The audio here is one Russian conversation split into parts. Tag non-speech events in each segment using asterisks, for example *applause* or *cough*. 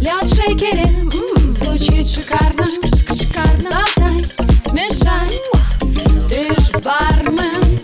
Лед в шейкере звучит шикарно, шикарно. Сболтай, смешай, ты ж бармен.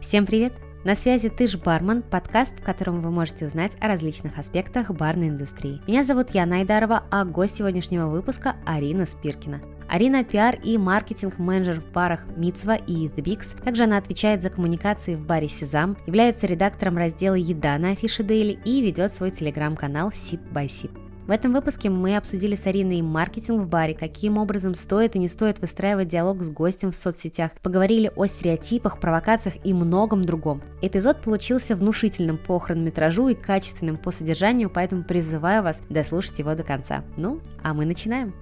Всем привет! На связи «Ты ж бармен» – подкаст, в котором вы можете узнать о различных аспектах барной индустрии. Меня зовут Яна Айдарова, а гость сегодняшнего выпуска – Арина Спиркина. Арина – пиар и маркетинг-менеджер в барах Мицва и The Bigs. Также она отвечает за коммуникации в баре Сезам, является редактором раздела «Еда» на афише Daily и ведет свой телеграм-канал Sip by Sip. В этом выпуске мы обсудили с Ариной маркетинг в баре, каким образом стоит и не стоит выстраивать диалог с гостем в соцсетях, поговорили о стереотипах, провокациях и многом другом. Эпизод получился внушительным по хронометражу и качественным по содержанию, поэтому призываю вас дослушать его до конца. Ну, а мы начинаем.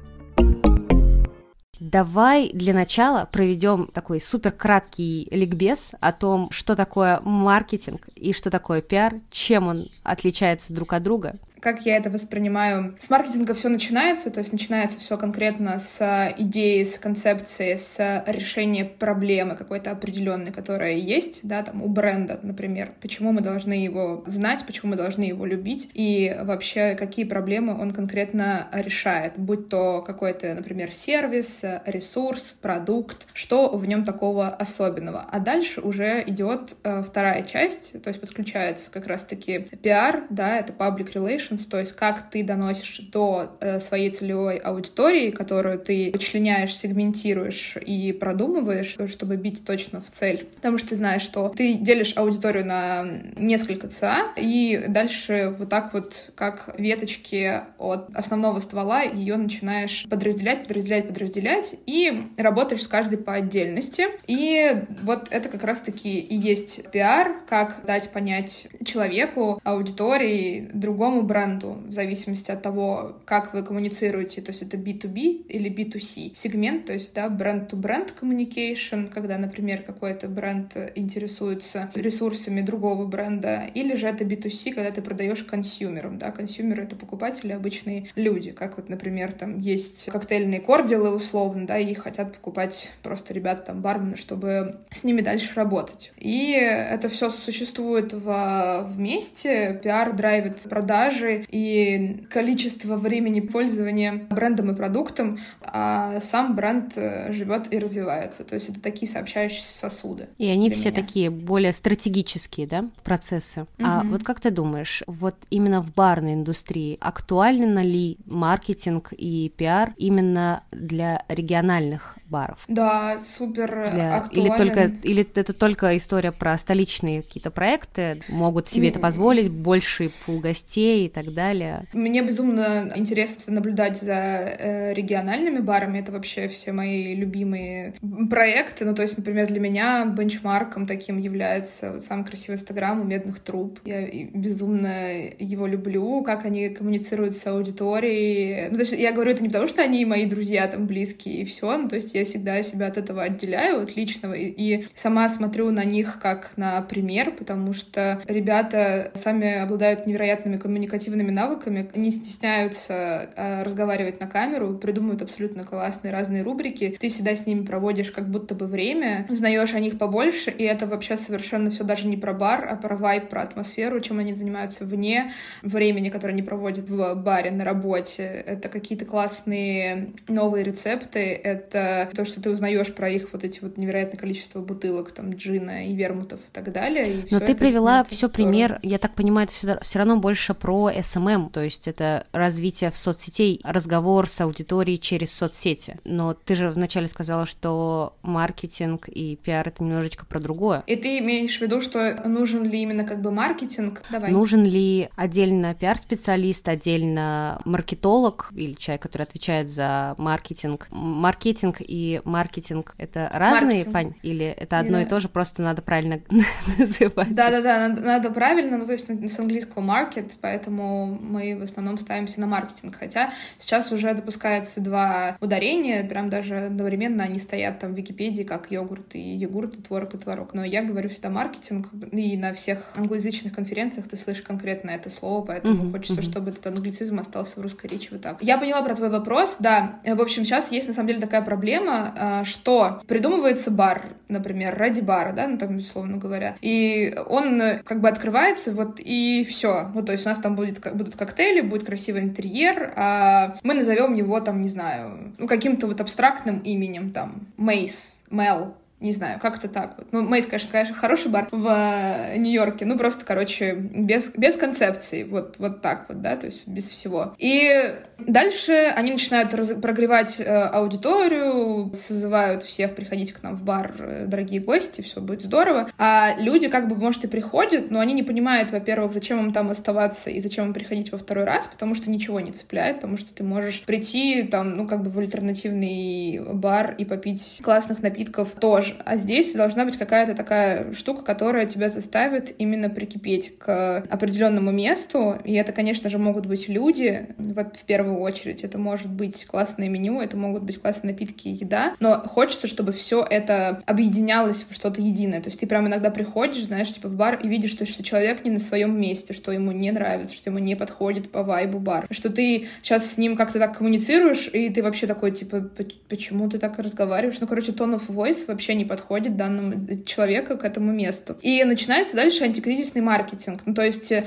Давай для начала проведем такой супер краткий ликбез о том, что такое маркетинг и что такое пиар, чем он отличается друг от друга как я это воспринимаю. С маркетинга все начинается, то есть начинается все конкретно с идеи, с концепции, с решения проблемы какой-то определенной, которая есть, да, там у бренда, например, почему мы должны его знать, почему мы должны его любить и вообще какие проблемы он конкретно решает, будь то какой-то, например, сервис, ресурс, продукт, что в нем такого особенного. А дальше уже идет э, вторая часть, то есть подключается как раз-таки пиар, да, это public relations, relations, то есть как ты доносишь до э, своей целевой аудитории, которую ты вычленяешь, сегментируешь и продумываешь, чтобы бить точно в цель. Потому что ты знаешь, что ты делишь аудиторию на несколько ЦА, и дальше вот так вот, как веточки от основного ствола, ее начинаешь подразделять, подразделять, подразделять, и работаешь с каждой по отдельности. И вот это как раз-таки и есть пиар, как дать понять человеку, аудитории, другому бренду, бренду, в зависимости от того, как вы коммуницируете, то есть это B2B или B2C сегмент, то есть, да, бренд-to-бренд communication, когда, например, какой-то бренд интересуется ресурсами другого бренда, или же это B2C, когда ты продаешь консюмерам, да, консюмеры — это покупатели, обычные люди, как вот, например, там есть коктейльные кордилы условно, да, и хотят покупать просто ребята, там, бармены, чтобы с ними дальше работать. И это все существует в, вместе, пиар драйвит продажи, продажи и количество времени пользования брендом и продуктом, а сам бренд э, живет и развивается. То есть это такие сообщающиеся сосуды. И они все меня. такие более стратегические, да, процессы. Угу. А вот как ты думаешь, вот именно в барной индустрии актуален ли маркетинг и пиар именно для региональных баров. Да, супер Для... Или только или это только история про столичные какие-то проекты, могут себе это позволить, больше пул гостей и так далее. Мне безумно интересно наблюдать за э, региональными барами. Это вообще все мои любимые проекты. Ну, то есть, например, для меня бенчмарком таким является вот самый красивый инстаграм у медных труб. Я безумно его люблю, как они коммуницируют с аудиторией. Ну, то есть я говорю это не потому, что они мои друзья там близкие и все. Ну, то есть я всегда себя от этого отделяю, от личного, и, и сама смотрю на них как на пример, потому что ребята сами обладают невероятными коммуникативными навыками, не стесняются а, разговаривать на камеру, придумывают абсолютно классные разные рубрики, ты всегда с ними проводишь как будто бы время, узнаешь о них побольше, и это вообще совершенно все даже не про бар, а про вайб, про атмосферу, чем они занимаются вне времени, которое они проводят в баре, на работе. Это какие-то классные новые рецепты, это то, что ты узнаешь про их вот эти вот невероятное количество бутылок, там, джина и вермутов и так далее. И Но ты привела все пример, я так понимаю, это все, все равно больше про SMM, то есть это развитие в соцсетей, разговор с аудиторией через соцсети. Но ты же вначале сказала, что маркетинг и пиар это немножечко про другое. И ты имеешь в виду, что нужен ли именно как бы маркетинг? Давай. Нужен ли отдельно пиар-специалист, отдельно маркетолог или человек, который отвечает за маркетинг? Маркетинг и маркетинг это разные. Пань? Или это одно да. и то же, просто надо правильно *laughs* называть? Да-да-да, надо правильно, ну то есть с английского market, поэтому поэтому мы в основном ставимся на маркетинг. Хотя сейчас уже допускается два ударения, прям даже одновременно они стоят там в Википедии, как йогурт и йогурт, и творог, и творог. Но я говорю всегда маркетинг, и на всех англоязычных конференциях ты слышишь конкретно это слово, поэтому mm-hmm. хочется, чтобы этот англицизм остался в русской речи вот так. Я поняла про твой вопрос, да. В общем, сейчас есть на самом деле такая проблема, а, что придумывается бар, например, ради бара, да, ну там, условно говоря, и он как бы открывается, вот и все. Ну, то есть у нас там будет, будут коктейли, будет красивый интерьер, а мы назовем его там, не знаю, ну, каким-то вот абстрактным именем, там, Мейс, Мел, не знаю, как-то так вот. Ну, Мейс, конечно, конечно, хороший бар в э, Нью-Йорке, ну, просто, короче, без, без концепции, вот, вот так вот, да, то есть без всего. И дальше они начинают раз, прогревать э, аудиторию, созывают всех приходить к нам в бар, э, дорогие гости, все будет здорово. А люди, как бы, может, и приходят, но они не понимают, во-первых, зачем им там оставаться и зачем им приходить во второй раз, потому что ничего не цепляет, потому что ты можешь прийти там, ну, как бы в альтернативный бар и попить классных напитков тоже тоже. А здесь должна быть какая-то такая штука, которая тебя заставит именно прикипеть к определенному месту. И это, конечно же, могут быть люди, в первую очередь. Это может быть классное меню, это могут быть классные напитки и еда. Но хочется, чтобы все это объединялось в что-то единое. То есть ты прям иногда приходишь, знаешь, типа в бар и видишь, что, что человек не на своем месте, что ему не нравится, что ему не подходит по вайбу бар. Что ты сейчас с ним как-то так коммуницируешь, и ты вообще такой, типа, почему ты так разговариваешь? Ну, короче, tone of voice вообще не подходит данному человеку к этому месту. И начинается дальше антикризисный маркетинг. Ну, то есть э,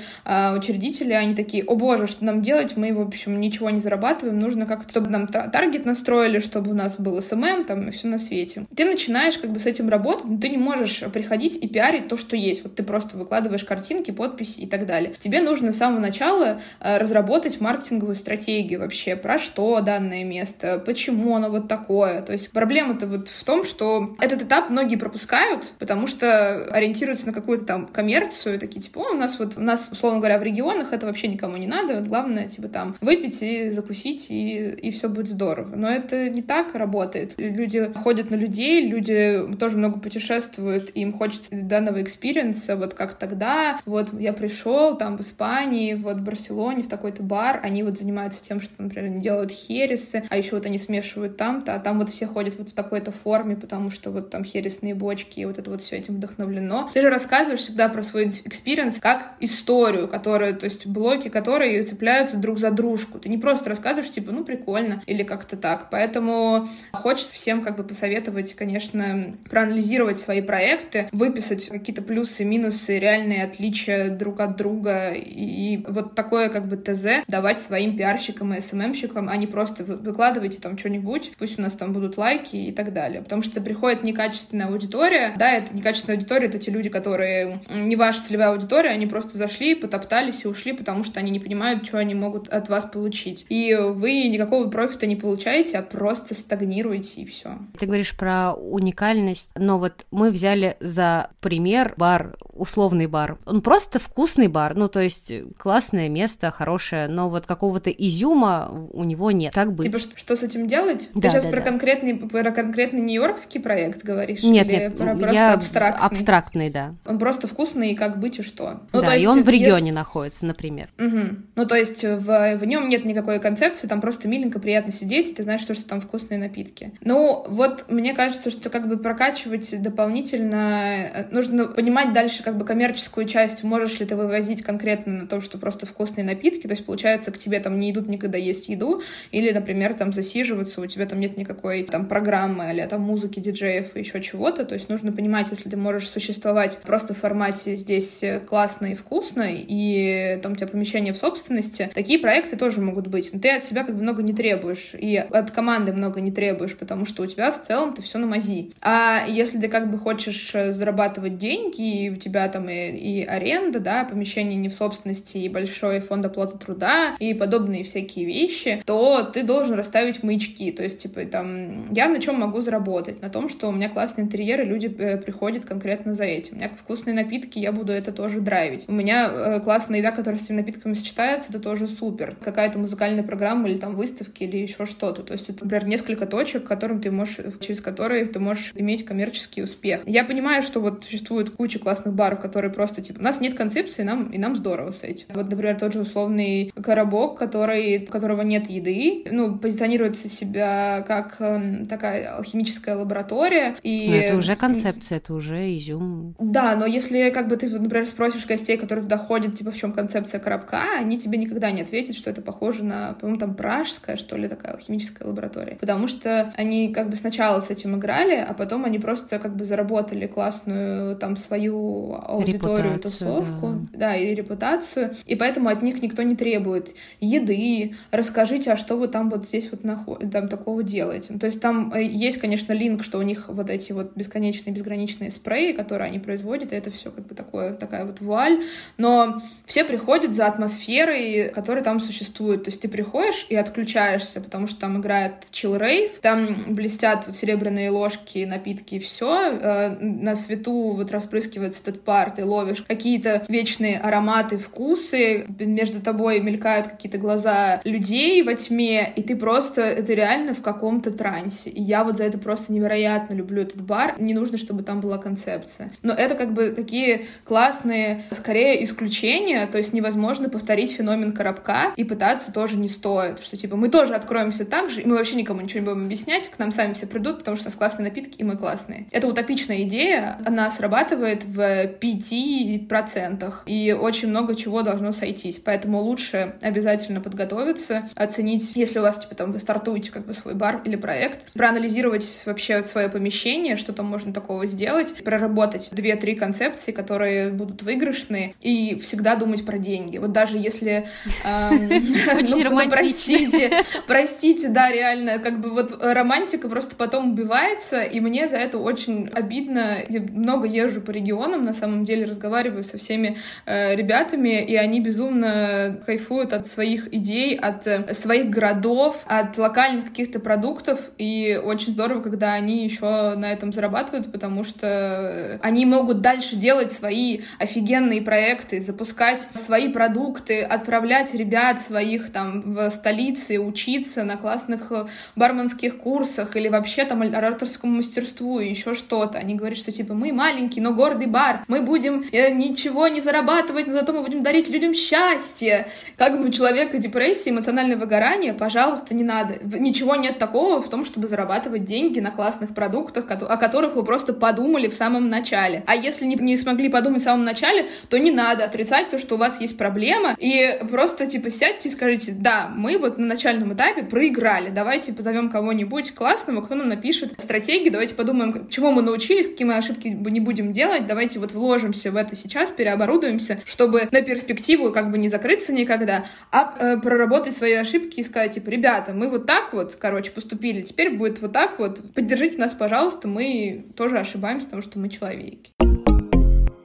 учредители, они такие, о боже, что нам делать? Мы, в общем, ничего не зарабатываем, нужно как-то, чтобы нам таргет настроили, чтобы у нас был SMM, там, и все на свете. Ты начинаешь как бы с этим работать, но ты не можешь приходить и пиарить то, что есть. Вот ты просто выкладываешь картинки, подписи и так далее. Тебе нужно с самого начала э, разработать маркетинговую стратегию вообще, про что данное место, почему оно вот такое. То есть проблема-то вот в том, что этот этот этап многие пропускают, потому что ориентируются на какую-то там коммерцию, такие, типа, у нас вот, у нас, условно говоря, в регионах это вообще никому не надо, вот главное, типа, там, выпить и закусить, и, и все будет здорово. Но это не так работает. Люди ходят на людей, люди тоже много путешествуют, им хочется данного experience а, вот как тогда, вот я пришел там в Испании, вот в Барселоне, в такой-то бар, они вот занимаются тем, что, например, они делают хересы, а еще вот они смешивают там-то, а там вот все ходят вот в такой-то форме, потому что вот там хересные бочки, и вот это вот все этим вдохновлено. Ты же рассказываешь всегда про свой experience как историю, которая, то есть блоки, которые цепляются друг за дружку. Ты не просто рассказываешь, типа, ну, прикольно, или как-то так. Поэтому хочется всем как бы посоветовать, конечно, проанализировать свои проекты, выписать какие-то плюсы, минусы, реальные отличия друг от друга, и, и вот такое как бы ТЗ давать своим пиарщикам и СММщикам, а не просто вы, выкладывайте там что-нибудь, пусть у нас там будут лайки и так далее. Потому что приходит не некачественная аудитория. Да, это некачественная аудитория, это те люди, которые не ваша целевая аудитория, они просто зашли, потоптались и ушли, потому что они не понимают, что они могут от вас получить. И вы никакого профита не получаете, а просто стагнируете и все. Ты говоришь про уникальность, но вот мы взяли за пример бар, условный бар. Он просто вкусный бар, ну то есть классное место, хорошее, но вот какого-то изюма у него нет. Как быть? Типа что, что с этим делать? Да, Ты сейчас да, про да. конкретный про конкретный нью-йоркский проект говоришь? Нет, Или нет, про, просто я абстрактный? абстрактный, да. Он просто вкусный, и как быть и что. Ну, да, то есть, и он в регионе если... находится, например. Угу. Ну, то есть в, в нем нет никакой концепции, там просто миленько, приятно сидеть, и ты знаешь, что, что там вкусные напитки. Ну, вот мне кажется, что как бы прокачивать дополнительно, э, нужно понимать дальше как бы коммерческую часть, можешь ли ты вывозить конкретно на то, что просто вкусные напитки, то есть, получается, к тебе там не идут никогда есть еду, или, например, там засиживаться, у тебя там нет никакой там программы, или там музыки, диджеев еще чего-то, то есть нужно понимать, если ты можешь существовать просто в формате здесь классно и вкусно, и там у тебя помещение в собственности, такие проекты тоже могут быть, но ты от себя как бы много не требуешь, и от команды много не требуешь, потому что у тебя в целом ты все на мази. А если ты как бы хочешь зарабатывать деньги, и у тебя там и, и аренда, да, помещение не в собственности, и большой фонд оплаты труда, и подобные всякие вещи, то ты должен расставить маячки, то есть, типа, там, я на чем могу заработать? На том, что меня классный интерьер, и люди э, приходят конкретно за этим. У меня вкусные напитки, я буду это тоже драйвить. У меня э, классная еда, которая с этими напитками сочетается, это тоже супер. Какая-то музыкальная программа или там выставки или еще что-то. То есть это, например, несколько точек, которым ты можешь, через которые ты можешь иметь коммерческий успех. Я понимаю, что вот существует куча классных баров, которые просто типа, у нас нет концепции, нам, и нам здорово с этим. Вот, например, тот же условный коробок, который, у которого нет еды, ну, позиционирует себя как э, такая алхимическая лаборатория. И... Но это уже концепция, это уже изюм. Да, но если как бы ты, например, спросишь гостей, которые туда ходят, типа, в чем концепция коробка, они тебе никогда не ответят, что это похоже на, по-моему, там пражская, что ли, такая алхимическая лаборатория. Потому что они как бы сначала с этим играли, а потом они просто как бы заработали классную там свою аудиторию, репутацию, тусовку, да. да, и репутацию, и поэтому от них никто не требует еды, расскажите, а что вы там вот здесь вот наход... там такого делаете. То есть там э, есть, конечно, линк, что у них вот эти вот бесконечные, безграничные спреи, которые они производят, и это все как бы такое, такая вот вуаль, но все приходят за атмосферой, которая там существует. То есть ты приходишь и отключаешься, потому что там играет chill рейв, там блестят вот серебряные ложки, напитки и все. Э, на свету вот распрыскивается этот пар, ты ловишь какие-то вечные ароматы, вкусы, между тобой мелькают какие-то глаза людей во тьме, и ты просто, это реально в каком-то трансе. И я вот за это просто невероятно люблю этот бар. Не нужно, чтобы там была концепция. Но это как бы такие классные, скорее, исключения, то есть невозможно повторить феномен коробка, и пытаться тоже не стоит, что типа мы тоже откроемся так же, и мы вообще никому ничего не будем объяснять, к нам сами все придут, потому что у нас классные напитки, и мы классные. Это утопичная идея, она срабатывает в 5%, и очень много чего должно сойтись, поэтому лучше обязательно подготовиться, оценить, если у вас, типа, там, вы стартуете как бы свой бар или проект, проанализировать вообще свое помещение, что там можно такого сделать, проработать 2-3 концепции, которые будут выигрышные, и всегда думать про деньги. Вот даже если... *laughs* Очень ну, ну, простите, простите, да, реально, как бы вот романтика просто потом убивается, и мне за это очень обидно. Я много езжу по регионам, на самом деле, разговариваю со всеми э, ребятами, и они безумно кайфуют от своих идей, от э, своих городов, от локальных каких-то продуктов, и очень здорово, когда они еще на этом зарабатывают, потому что они могут дальше делать свои офигенные проекты, запускать свои продукты, отправлять ребят своих там в столице, учиться на классных э, барменских курсах или вообще там ораторскому мастерству и еще что-то. Они говорят, что типа мы маленький, но гордый бар, мы будем э, ничего не зарабатывать, но зато мы будем дарить людям счастье. Как бы у человека депрессия, эмоциональное выгорание, пожалуйста, не надо. Ничего нет такого в том, чтобы зарабатывать деньги на классных продуктах, о которых вы просто подумали в самом начале. А если не, не смогли подумать в самом начале, то не надо отрицать то, что у вас есть проблема, и просто типа сядьте и скажите, да, мы вот на начальном этапе проиграли, давайте позовем кого-нибудь классного, кто нам напишет стратегии, давайте подумаем, чему мы научились, какие мы ошибки не будем делать, давайте вот вложимся в это сейчас, переоборудуемся, чтобы на перспективу как бы не закрыться никогда, а э, проработать свои ошибки и сказать, типа, ребята, мы вот так вот, короче, поступили, теперь будет вот так вот, поддержите нас, пожалуйста, мы тоже ошибаемся, потому что мы человеки.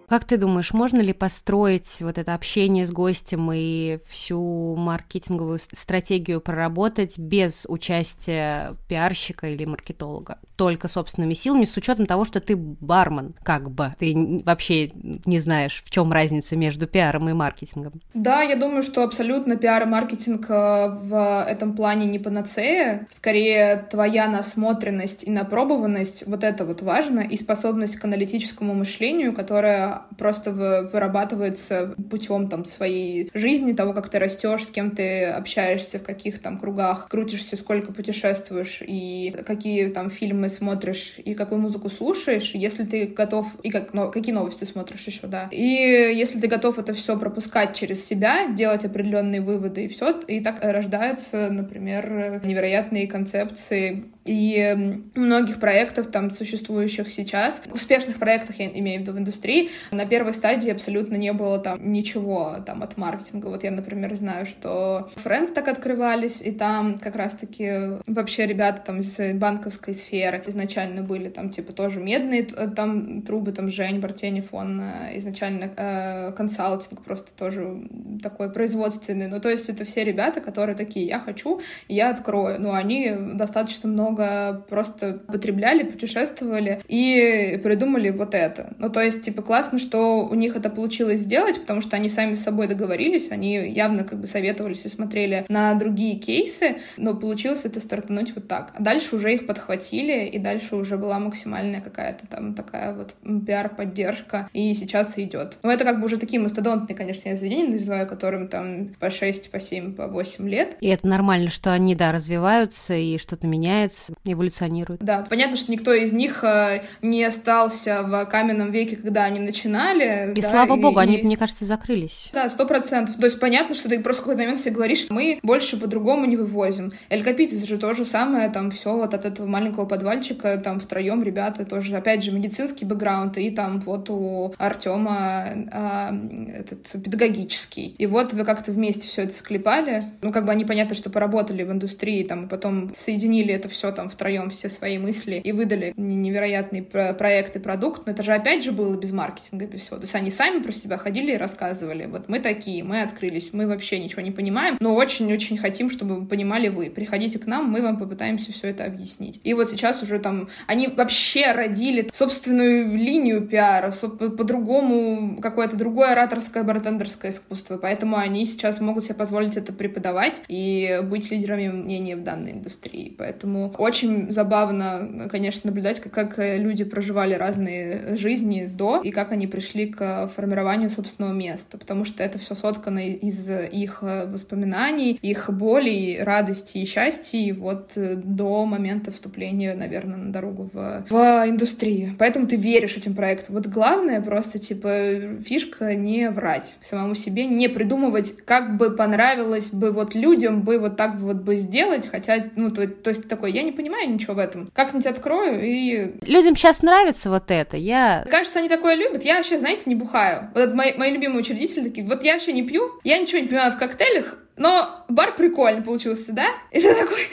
Как ты думаешь, можно ли построить вот это общение с гостем и всю маркетинговую стратегию проработать без участия пиарщика или маркетолога? Только собственными силами, с учетом того, что ты бармен, как бы. Ты вообще не знаешь, в чем разница между пиаром и маркетингом. Да, я думаю, что абсолютно пиар и маркетинг э, в этом плане не панацея. Скорее, твоя насмотренность и напробованность, вот это вот важно, и способность к аналитическому мышлению, которая просто вырабатывается путем там своей жизни, того, как ты растешь, с кем ты общаешься, в каких там кругах крутишься, сколько путешествуешь и какие там фильмы смотришь и какую музыку слушаешь, если ты готов и как, но, какие новости смотришь еще, да. И если ты готов это все пропускать через себя, делать определенные выводы и все, и так рождаются, например, невероятные концепции и многих проектов там существующих сейчас, успешных проектах я имею в виду в индустрии, на первой стадии абсолютно не было там ничего там от маркетинга. Вот я, например, знаю, что Friends так открывались, и там как раз-таки вообще ребята там из банковской сферы изначально были там типа тоже медные там трубы, там Жень Бартенев, он э, изначально э, консалтинг просто тоже такой производственный. Ну, то есть это все ребята, которые такие, я хочу, я открою. Но они достаточно много много просто потребляли, путешествовали и придумали вот это. Ну, то есть, типа, классно, что у них это получилось сделать, потому что они сами с собой договорились, они явно как бы советовались и смотрели на другие кейсы, но получилось это стартануть вот так. А дальше уже их подхватили, и дальше уже была максимальная какая-то там такая вот пиар-поддержка, и сейчас идет. Но это как бы уже такие мастодонтные, конечно, я называю, которым там по 6, по 7, по 8 лет. И это нормально, что они, да, развиваются, и что-то меняется, эволюционирует. Да, понятно, что никто из них э, не остался в каменном веке, когда они начинали. И да, слава и, богу, и... они, мне кажется, закрылись. Да, сто процентов. То есть понятно, что ты просто в какой-то момент себе говоришь, мы больше по-другому не вывозим. Эль Капитис же то же самое, там все вот от этого маленького подвальчика, там втроем ребята тоже, опять же, медицинский бэкграунд, и там вот у Артема а, этот педагогический. И вот вы как-то вместе все это склепали. Ну, как бы они, понятно, что поработали в индустрии, там, и потом соединили это все там втроем, все свои мысли, и выдали невероятный проект и продукт. Но это же опять же было без маркетинга, без всего. То есть они сами про себя ходили и рассказывали. Вот мы такие, мы открылись, мы вообще ничего не понимаем, но очень-очень хотим, чтобы понимали вы. Приходите к нам, мы вам попытаемся все это объяснить. И вот сейчас уже там, они вообще родили собственную линию пиара, по-другому какое-то другое ораторское, бартендерское искусство, поэтому они сейчас могут себе позволить это преподавать и быть лидерами мнения в данной индустрии. Поэтому очень забавно, конечно, наблюдать, как, как люди проживали разные жизни до и как они пришли к формированию собственного места, потому что это все соткано из их воспоминаний, их болей, радости и счастья, вот до момента вступления, наверное, на дорогу в, в индустрию. Поэтому ты веришь этим проектам. Вот главное просто, типа, фишка не врать самому себе, не придумывать, как бы понравилось бы вот людям бы вот так вот бы сделать, хотя, ну, то, то есть такой, я не понимаю ничего в этом. Как-нибудь открою и... Людям сейчас нравится вот это, я... Кажется, они такое любят. Я вообще, знаете, не бухаю. Вот мои, мои любимые учредители такие, вот я вообще не пью, я ничего не понимаю в коктейлях, но бар прикольный получился, да? *laughs* И ты такой,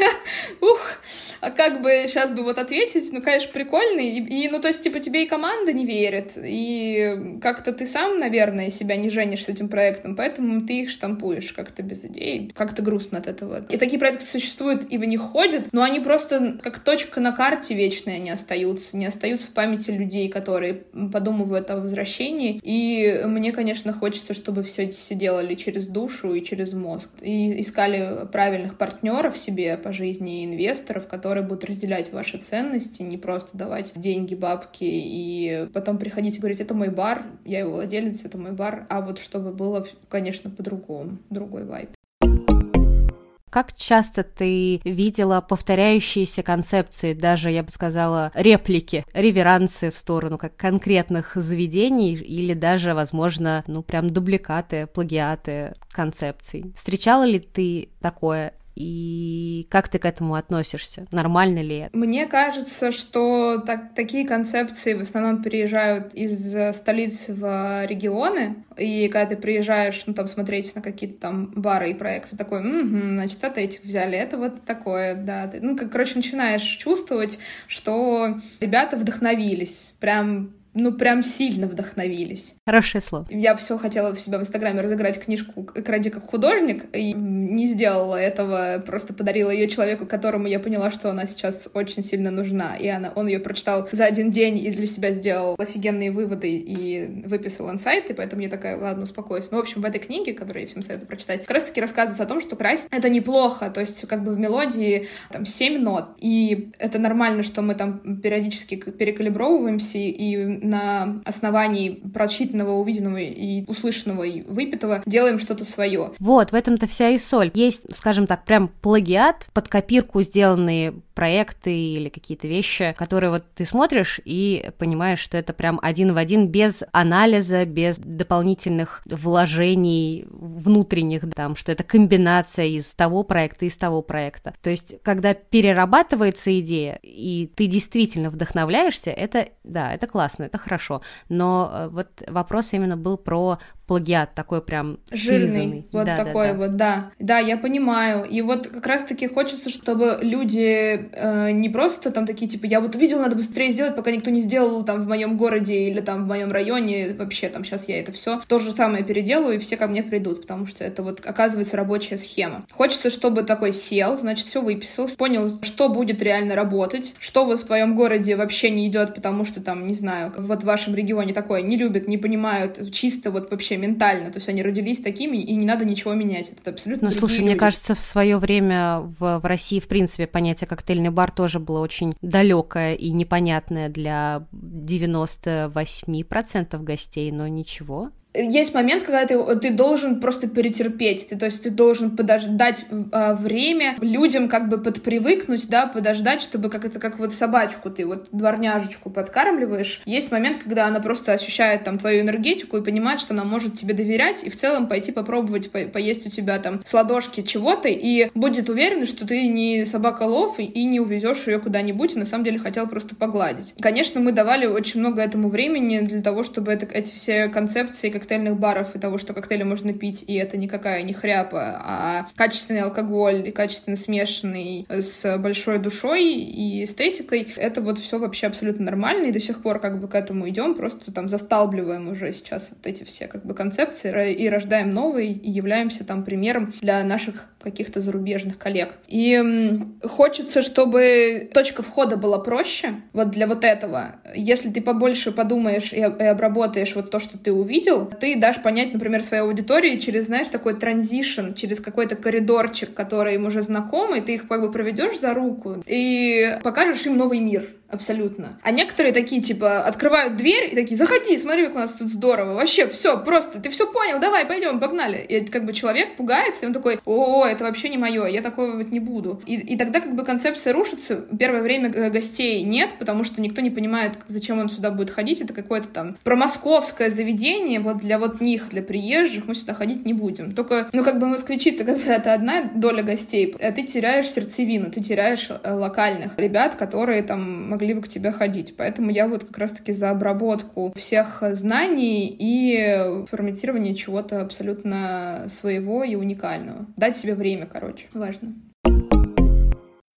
*laughs* ух, а как бы сейчас бы вот ответить? Ну, конечно, прикольный. И, и, ну, то есть, типа, тебе и команда не верит, и как-то ты сам, наверное, себя не женишь с этим проектом, поэтому ты их штампуешь как-то без идей. Как-то грустно от этого. И такие проекты существуют, и в них ходят, но они просто как точка на карте вечная не остаются, не остаются в памяти людей, которые подумывают о возвращении. И мне, конечно, хочется, чтобы все делали через душу и через мозг и искали правильных партнеров себе по жизни, инвесторов, которые будут разделять ваши ценности, не просто давать деньги, бабки и потом приходить и говорить, это мой бар, я его владелец, это мой бар, а вот чтобы было, конечно, по-другому, другой вайп. Как часто ты видела повторяющиеся концепции, даже, я бы сказала, реплики, реверансы в сторону как конкретных заведений или даже, возможно, ну прям дубликаты, плагиаты концепций? Встречала ли ты такое и как ты к этому относишься? Нормально ли это? Мне кажется, что так, такие концепции в основном переезжают из столиц в регионы, и когда ты приезжаешь, ну, там, смотреть на какие-то там бары и проекты, такой, угу, значит, от этих взяли, это вот такое, да. Ты, ну, как, короче, начинаешь чувствовать, что ребята вдохновились, прям ну, прям сильно вдохновились. Хорошее слово. Я все хотела в себя в Инстаграме разыграть книжку «Кради как художник», и не сделала этого, просто подарила ее человеку, которому я поняла, что она сейчас очень сильно нужна. И она, он ее прочитал за один день и для себя сделал офигенные выводы и выписал инсайт, и поэтому я такая, ладно, успокойся. Ну, в общем, в этой книге, которую я всем советую прочитать, как раз-таки рассказывается о том, что красть — это неплохо, то есть как бы в мелодии там семь нот, и это нормально, что мы там периодически перекалибровываемся, и на основании прочитанного, увиденного и услышанного и выпитого делаем что-то свое. Вот, в этом-то вся и соль. Есть, скажем так, прям плагиат, под копирку сделанные проекты или какие-то вещи, которые вот ты смотришь и понимаешь, что это прям один в один, без анализа, без дополнительных вложений внутренних, там, что это комбинация из того проекта и из того проекта. То есть, когда перерабатывается идея, и ты действительно вдохновляешься, это, да, это классно, это хорошо. Но э, вот вопрос именно был про плагиат такой прям жирный, слизанный. вот да, такой да, да. вот, да. Да, я понимаю. И вот как раз-таки хочется, чтобы люди э, не просто там такие, типа, я вот увидел, надо быстрее сделать, пока никто не сделал там в моем городе или там в моем районе, вообще там сейчас я это все то же самое переделаю, и все ко мне придут, потому что это вот оказывается рабочая схема. Хочется, чтобы такой сел, значит, все выписал, понял, что будет реально работать, что вот в твоем городе вообще не идет, потому что там, не знаю, вот в вашем регионе такое не любят, не понимают, чисто вот вообще ментально, то есть они родились такими, и не надо ничего менять, это абсолютно Ну, слушай, другие мне люди. кажется, в свое время в, в России, в принципе, понятие коктейльный бар тоже было очень далекое и непонятное для 98% гостей, но ничего. Есть момент, когда ты, ты должен просто перетерпеть, ты, то есть ты должен подождать э, время людям как бы подпривыкнуть, да, подождать, чтобы как это как вот собачку ты вот дворняжечку подкармливаешь. Есть момент, когда она просто ощущает там твою энергетику и понимает, что она может тебе доверять и в целом пойти попробовать по поесть у тебя там с ладошки чего-то и будет уверена, что ты не собака лов и, не увезешь ее куда-нибудь, и на самом деле хотел просто погладить. Конечно, мы давали очень много этому времени для того, чтобы это, эти все концепции коктейльных баров и того, что коктейли можно пить, и это никакая не хряпа, а качественный алкоголь, качественно смешанный с большой душой и эстетикой, это вот все вообще абсолютно нормально, и до сих пор как бы к этому идем, просто там засталбливаем уже сейчас вот эти все как бы концепции и рождаем новые, и являемся там примером для наших каких-то зарубежных коллег. И хочется, чтобы точка входа была проще вот для вот этого. Если ты побольше подумаешь и обработаешь вот то, что ты увидел, ты дашь понять, например, своей аудитории через, знаешь, такой транзишн, через какой-то коридорчик, который им уже знакомый, ты их как бы проведешь за руку и покажешь им новый мир абсолютно. А некоторые такие, типа, открывают дверь и такие, заходи, смотри, как у нас тут здорово. Вообще, все, просто, ты все понял, давай, пойдем, погнали. И как бы человек пугается, и он такой, о, это вообще не мое, я такого вот не буду. И, и тогда как бы концепция рушится. Первое время гостей нет, потому что никто не понимает, зачем он сюда будет ходить. Это какое-то там промосковское заведение, вот для вот них, для приезжих, мы сюда ходить не будем. Только, ну как бы москвичи-то это одна доля гостей, а ты теряешь сердцевину, ты теряешь локальных ребят, которые там могли бы к тебе ходить. Поэтому я вот как раз-таки за обработку всех знаний и форматирование чего-то абсолютно своего и уникального. Дать себе время, короче, важно.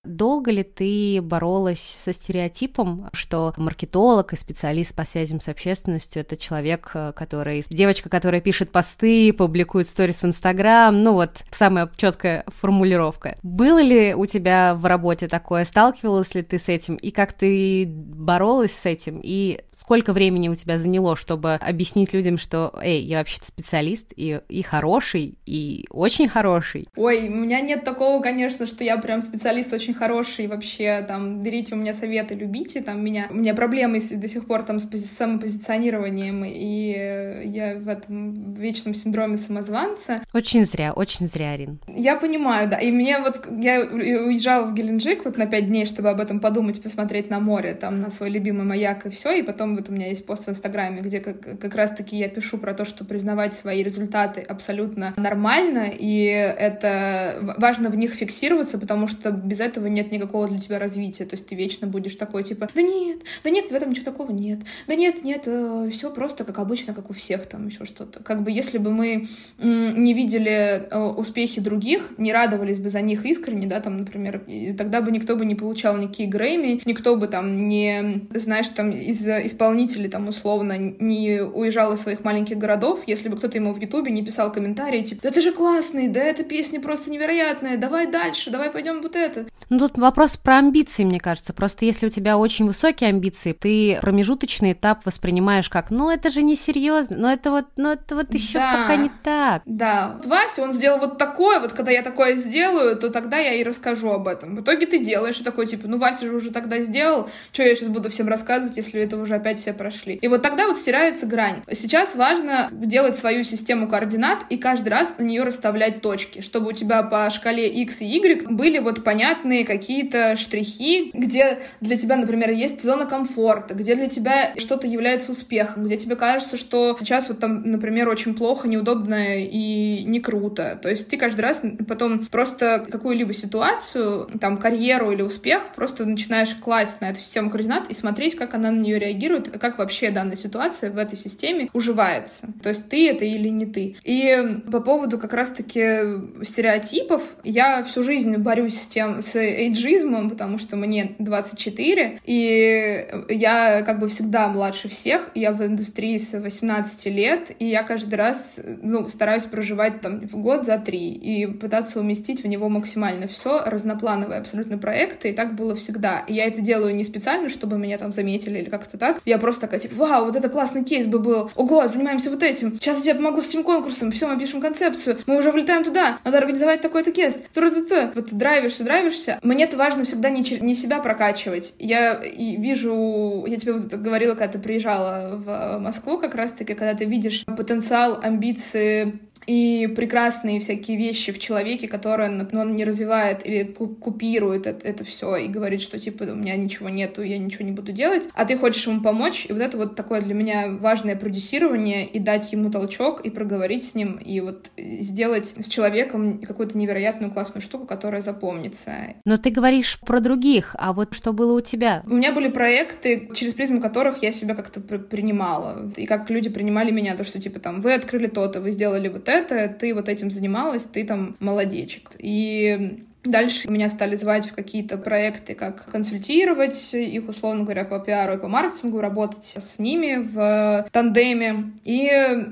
Долго ли ты боролась со стереотипом, что маркетолог и специалист по связям с общественностью это человек, который девочка, которая пишет посты, публикует сторис в Инстаграм, ну вот самая четкая формулировка. Было ли у тебя в работе такое, сталкивалась ли ты с этим, и как ты боролась с этим, и сколько времени у тебя заняло, чтобы объяснить людям, что, эй, я вообще-то специалист, и, и хороший, и очень хороший? Ой, у меня нет такого, конечно, что я прям специалист очень хороший, вообще, там, берите у меня советы, любите, там, меня, у меня проблемы до сих пор там с пози- самопозиционированием, и я в этом вечном синдроме самозванца. Очень зря, очень зря, Арин. Я понимаю, да, и мне вот, я уезжала в Геленджик вот на пять дней, чтобы об этом подумать, посмотреть на море, там, на свой любимый маяк и все, и потом вот у меня есть пост в Инстаграме, где как, как раз-таки я пишу про то, что признавать свои результаты абсолютно нормально, и это важно в них фиксироваться, потому что без этого нет никакого для тебя развития. То есть ты вечно будешь такой, типа, да нет, да нет, в этом ничего такого нет. Да нет, нет, э, все просто как обычно, как у всех там еще что-то. Как бы если бы мы не видели э, успехи других, не радовались бы за них искренне, да, там, например, тогда бы никто бы не получал никакие Грэмми, никто бы там не, знаешь, там из исполнителей там условно не уезжал из своих маленьких городов, если бы кто-то ему в Ютубе не писал комментарии, типа, да ты же классный, да эта песня просто невероятная, давай дальше, давай пойдем вот это. Ну, тут вопрос про амбиции, мне кажется. Просто если у тебя очень высокие амбиции, ты промежуточный этап воспринимаешь как, ну, это же не серьезно, ну, это вот, ну, это вот еще Да. пока не так. Да, вот Вася, он сделал вот такое, вот когда я такое сделаю, то тогда я и расскажу об этом. В итоге ты делаешь и такой, типа, ну Вася же уже тогда сделал, что я сейчас буду всем рассказывать, если это уже опять все прошли. И вот тогда вот стирается грань. Сейчас важно делать свою систему координат и каждый раз на нее расставлять точки, чтобы у тебя по шкале X и Y были вот понятные какие-то штрихи, где для тебя, например, есть зона комфорта, где для тебя что-то является успехом, где тебе кажется, что сейчас вот там, например, очень плохо, неудобно и не круто. То есть ты каждый раз потом просто какую-либо ситуацию, там, карьеру или успех, просто начинаешь класть на эту систему координат и смотреть, как она на нее реагирует, как вообще данная ситуация в этой системе уживается. То есть ты это или не ты. И по поводу как раз-таки стереотипов, я всю жизнь борюсь с тем, с эйджизмом, потому что мне 24, и я как бы всегда младше всех, я в индустрии с 18 лет, и я каждый раз, ну, стараюсь проживать там в год за три и пытаться уместить в него максимально все, разноплановые абсолютно проекты, и так было всегда. И я это делаю не специально, чтобы меня там заметили или как-то так. Я просто такая, типа, вау, вот это классный кейс бы был. Ого, занимаемся вот этим. Сейчас я тебе помогу с этим конкурсом. Все, мы пишем концепцию. Мы уже влетаем туда. Надо организовать такой-то кейс. Ту-ту-ту. Вот ты драйвишься, драйвишься. Мне это важно всегда не, не себя прокачивать. Я вижу, я тебе вот говорила, когда ты приезжала в Москву как раз-таки, когда ты видишь потенциал, амбиции и прекрасные всякие вещи в человеке, которые ну, он не развивает или купирует это, это все и говорит, что типа у меня ничего нету, я ничего не буду делать, а ты хочешь ему помочь, и вот это вот такое для меня важное продюсирование и дать ему толчок и проговорить с ним и вот сделать с человеком какую-то невероятную классную штуку, которая запомнится. Но ты говоришь про других, а вот что было у тебя? У меня были проекты, через призму которых я себя как-то принимала, и как люди принимали меня, то, что типа там вы открыли то-то, вы сделали вот это, это, ты вот этим занималась, ты там молодечек. И Дальше меня стали звать в какие-то проекты, как консультировать их, условно говоря, по пиару и по маркетингу, работать с ними в тандеме. И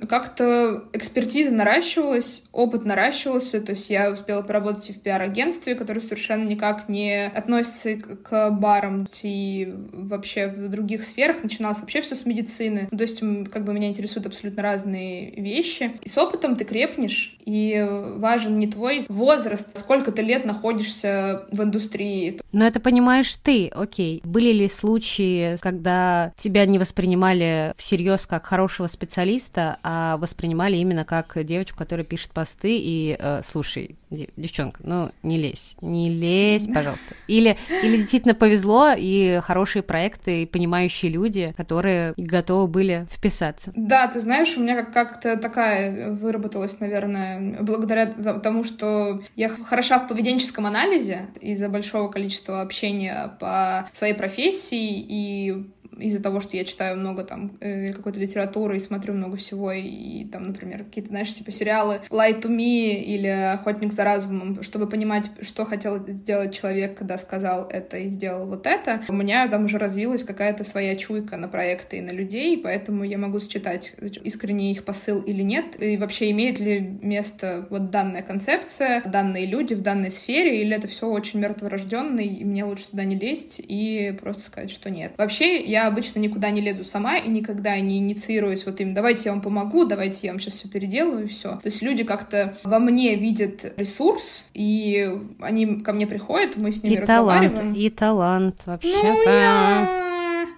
как-то экспертиза наращивалась, опыт наращивался, то есть я успела поработать и в пиар-агентстве, которое совершенно никак не относится к барам и вообще в других сферах. Начиналось вообще все с медицины. То есть как бы меня интересуют абсолютно разные вещи. И с опытом ты крепнешь, и важен не твой возраст, сколько ты лет находишься находишься в индустрии. Но это понимаешь ты, окей. Были ли случаи, когда тебя не воспринимали всерьез как хорошего специалиста, а воспринимали именно как девочку, которая пишет посты и э, слушай, девчонка, ну не лезь, не лезь, пожалуйста. Или, или действительно повезло и хорошие проекты, и понимающие люди, которые готовы были вписаться. Да, ты знаешь, у меня как-то такая выработалась, наверное, благодаря тому, что я хороша в поведенческом критическом анализе из-за большого количества общения по своей профессии и из-за того, что я читаю много там э, какой-то литературы и смотрю много всего, и там, например, какие-то, знаешь, типа сериалы Light to Me или Охотник за разумом, чтобы понимать, что хотел сделать человек, когда сказал это и сделал вот это, у меня там уже развилась какая-то своя чуйка на проекты и на людей, поэтому я могу считать, искренне их посыл или нет, и вообще имеет ли место вот данная концепция, данные люди в данной сфере, или это все очень мертворожденный, и мне лучше туда не лезть и просто сказать, что нет. Вообще, я обычно никуда не лезу сама и никогда не инициируюсь вот им, давайте я вам помогу, давайте я вам сейчас все переделаю и все. То есть люди как-то во мне видят ресурс, и они ко мне приходят, мы с ними и разговариваем. Талант, и талант вообще-то. Ну, я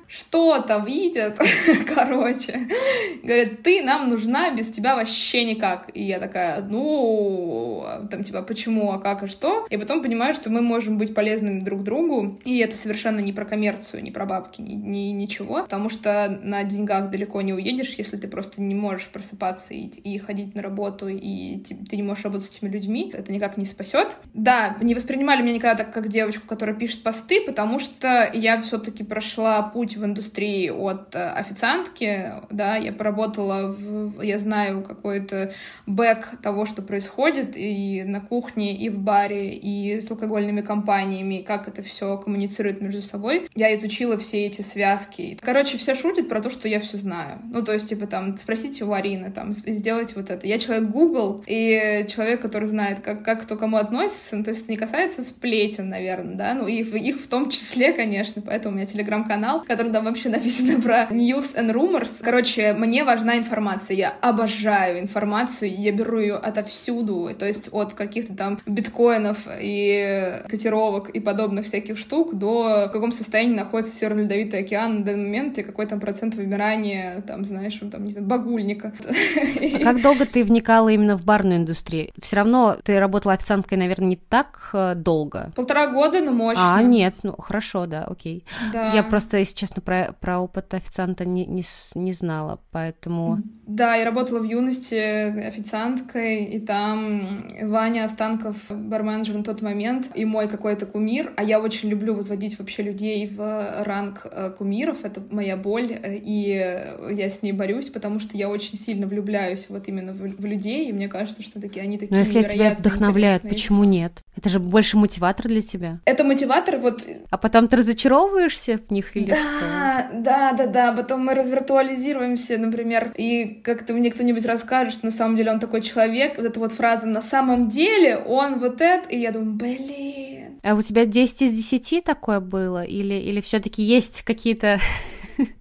что-то видят, *laughs* короче. Говорят, ты нам нужна, без тебя вообще никак. И я такая, ну, там, типа, почему, а как, и что? И потом понимаю, что мы можем быть полезными друг другу, и это совершенно не про коммерцию, не про бабки, ни, ни ничего, потому что на деньгах далеко не уедешь, если ты просто не можешь просыпаться и, и ходить на работу, и ты не можешь работать с этими людьми, это никак не спасет. Да, не воспринимали меня никогда так, как девочку, которая пишет посты, потому что я все-таки прошла путь в индустрии от э, официантки, да, я поработала, в, я знаю какой-то бэк того, что происходит и на кухне, и в баре, и с алкогольными компаниями, как это все коммуницирует между собой. Я изучила все эти связки. Короче, все шутят про то, что я все знаю. Ну, то есть, типа, там, спросите у Арины, там, сделать вот это. Я человек Google, и человек, который знает, как, как кто кому относится, ну, то есть это не касается сплетен, наверное, да, ну, и их в том числе, конечно, поэтому у меня телеграм-канал, который котором там вообще написано *laughs* про news and rumors. Короче, мне важна информация. Я обожаю информацию, я беру ее отовсюду. То есть от каких-то там биткоинов и котировок и подобных всяких штук до в каком состоянии находится Северно-Ледовитый океан на данный момент и какой там процент вымирания, там, знаешь, там, не знаю, багульника. А как долго ты вникала именно в барную индустрию? Все равно ты работала официанткой, наверное, не так э, долго. Полтора года, но мощно. А, нет, ну хорошо, да, окей. Да. Я просто, если честно, про, про опыт официанта не, не, не знала, поэтому... Да, я работала в юности официанткой, и там Ваня Останков, барменджер на тот момент, и мой какой-то кумир, а я очень люблю возводить вообще людей в ранг э, кумиров, это моя боль, и я с ней борюсь, потому что я очень сильно влюбляюсь вот именно в, в людей, и мне кажется, что такие они такие Но если тебя вдохновляют, почему нет? Это же больше мотиватор для тебя. Это мотиватор, вот... А потом ты разочаровываешься в них или да, что? Да, да, да, потом мы развиртуализируемся, например, и как-то мне кто-нибудь расскажет, что на самом деле он такой человек, вот эта вот фраза «на самом деле он вот это», и я думаю, блин. А у тебя 10 из 10 такое было? Или, или все таки есть какие-то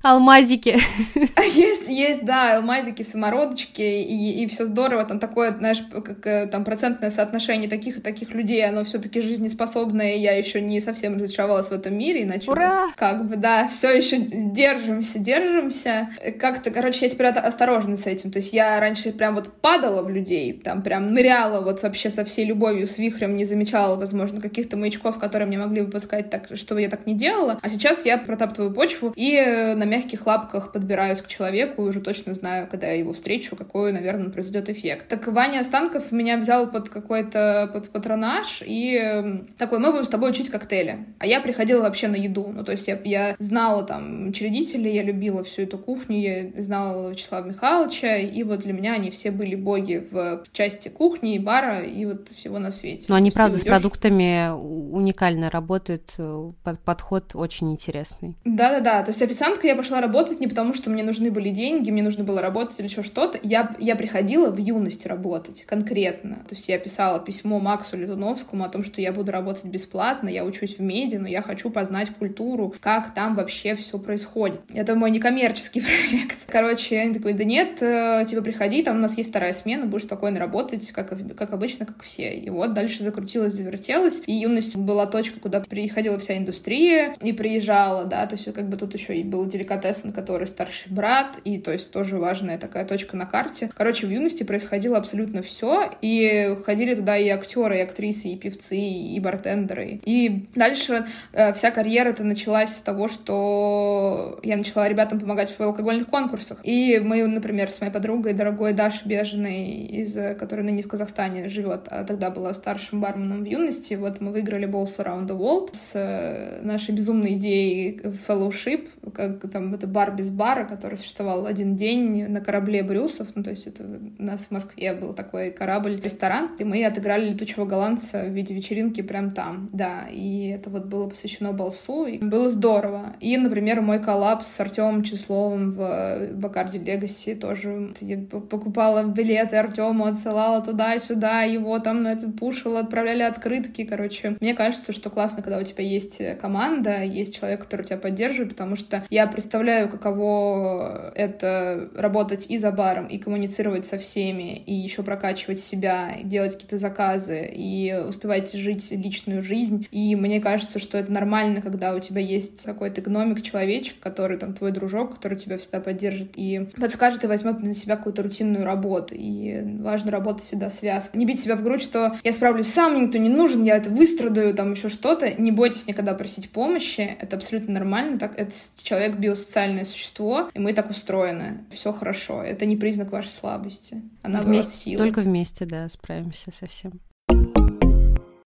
Алмазики. *laughs* Есть, есть, да, алмазики, самородочки, и, и все здорово. Там такое, знаешь, как э, там процентное соотношение таких и таких людей, оно все-таки жизнеспособное, я еще не совсем разочаровалась в этом мире, иначе Ура! как бы, да, все еще держимся, держимся. Как-то, короче, я теперь осторожна с этим. То есть я раньше прям вот падала в людей, там прям ныряла вот вообще со всей любовью, с вихрем, не замечала, возможно, каких-то маячков, которые мне могли выпускать так, чтобы я так не делала. А сейчас я протаптываю почву и на мягких лапках подбираюсь к человеку и уже точно знаю, когда я его встречу, какой, наверное, произойдет эффект. Так Ваня Останков меня взял под какой-то под патронаж и такой, мы будем с тобой учить коктейли. А я приходила вообще на еду. Ну, то есть я, я знала там учредителей, я любила всю эту кухню, я знала Вячеслава Михайловича, и вот для меня они все были боги в части кухни и бара, и вот всего на свете. Но они, правда, идешь... с продуктами уникально работают, э, подход очень интересный. Да-да-да, то есть официант официанткой я пошла работать не потому, что мне нужны были деньги, мне нужно было работать или еще что-то. Я, я приходила в юность работать конкретно. То есть я писала письмо Максу Летуновскому о том, что я буду работать бесплатно, я учусь в меди, но я хочу познать культуру, как там вообще все происходит. Это мой некоммерческий *laughs* проект. Короче, я такой, да нет, э, типа приходи, там у нас есть вторая смена, будешь спокойно работать, как, как обычно, как все. И вот дальше закрутилось, завертелось. И юность была точка, куда приходила вся индустрия и приезжала, да, то есть как бы тут еще и был был деликатесен, который старший брат, и то есть тоже важная такая точка на карте. Короче, в юности происходило абсолютно все, и ходили туда и актеры, и актрисы, и певцы, и бартендеры. И дальше э, вся карьера это началась с того, что я начала ребятам помогать в алкогольных конкурсах. И мы, например, с моей подругой, дорогой Дашей Бежиной, из, которая ныне в Казахстане живет, а тогда была старшим барменом в юности, вот мы выиграли Balls Around the World с э, нашей безумной идеей fellowship, как там это бар без бара, который существовал один день на корабле Брюсов, ну, то есть это у нас в Москве был такой корабль-ресторан, и мы отыграли летучего голландца в виде вечеринки прям там, да, и это вот было посвящено Балсу, и было здорово. И, например, мой коллапс с Артемом Числовым в Бакарди Легаси тоже. Я покупала билеты Артему, отсылала туда и сюда, его там на этот пушил, отправляли открытки, короче. Мне кажется, что классно, когда у тебя есть команда, есть человек, который тебя поддерживает, потому что я представляю, каково это работать и за баром, и коммуницировать со всеми, и еще прокачивать себя, и делать какие-то заказы, и успевать жить личную жизнь. И мне кажется, что это нормально, когда у тебя есть какой-то гномик, человечек, который там твой дружок, который тебя всегда поддержит и подскажет и возьмет на себя какую-то рутинную работу. И важно работать всегда связка. Не бить себя в грудь, что я справлюсь сам, мне никто не нужен, я это выстрадаю, там еще что-то. Не бойтесь никогда просить помощи, это абсолютно нормально. Так, это человек человек биосоциальное существо, и мы так устроены. Все хорошо. Это не признак вашей слабости. Она вместе. Только вместе, да, справимся со всем.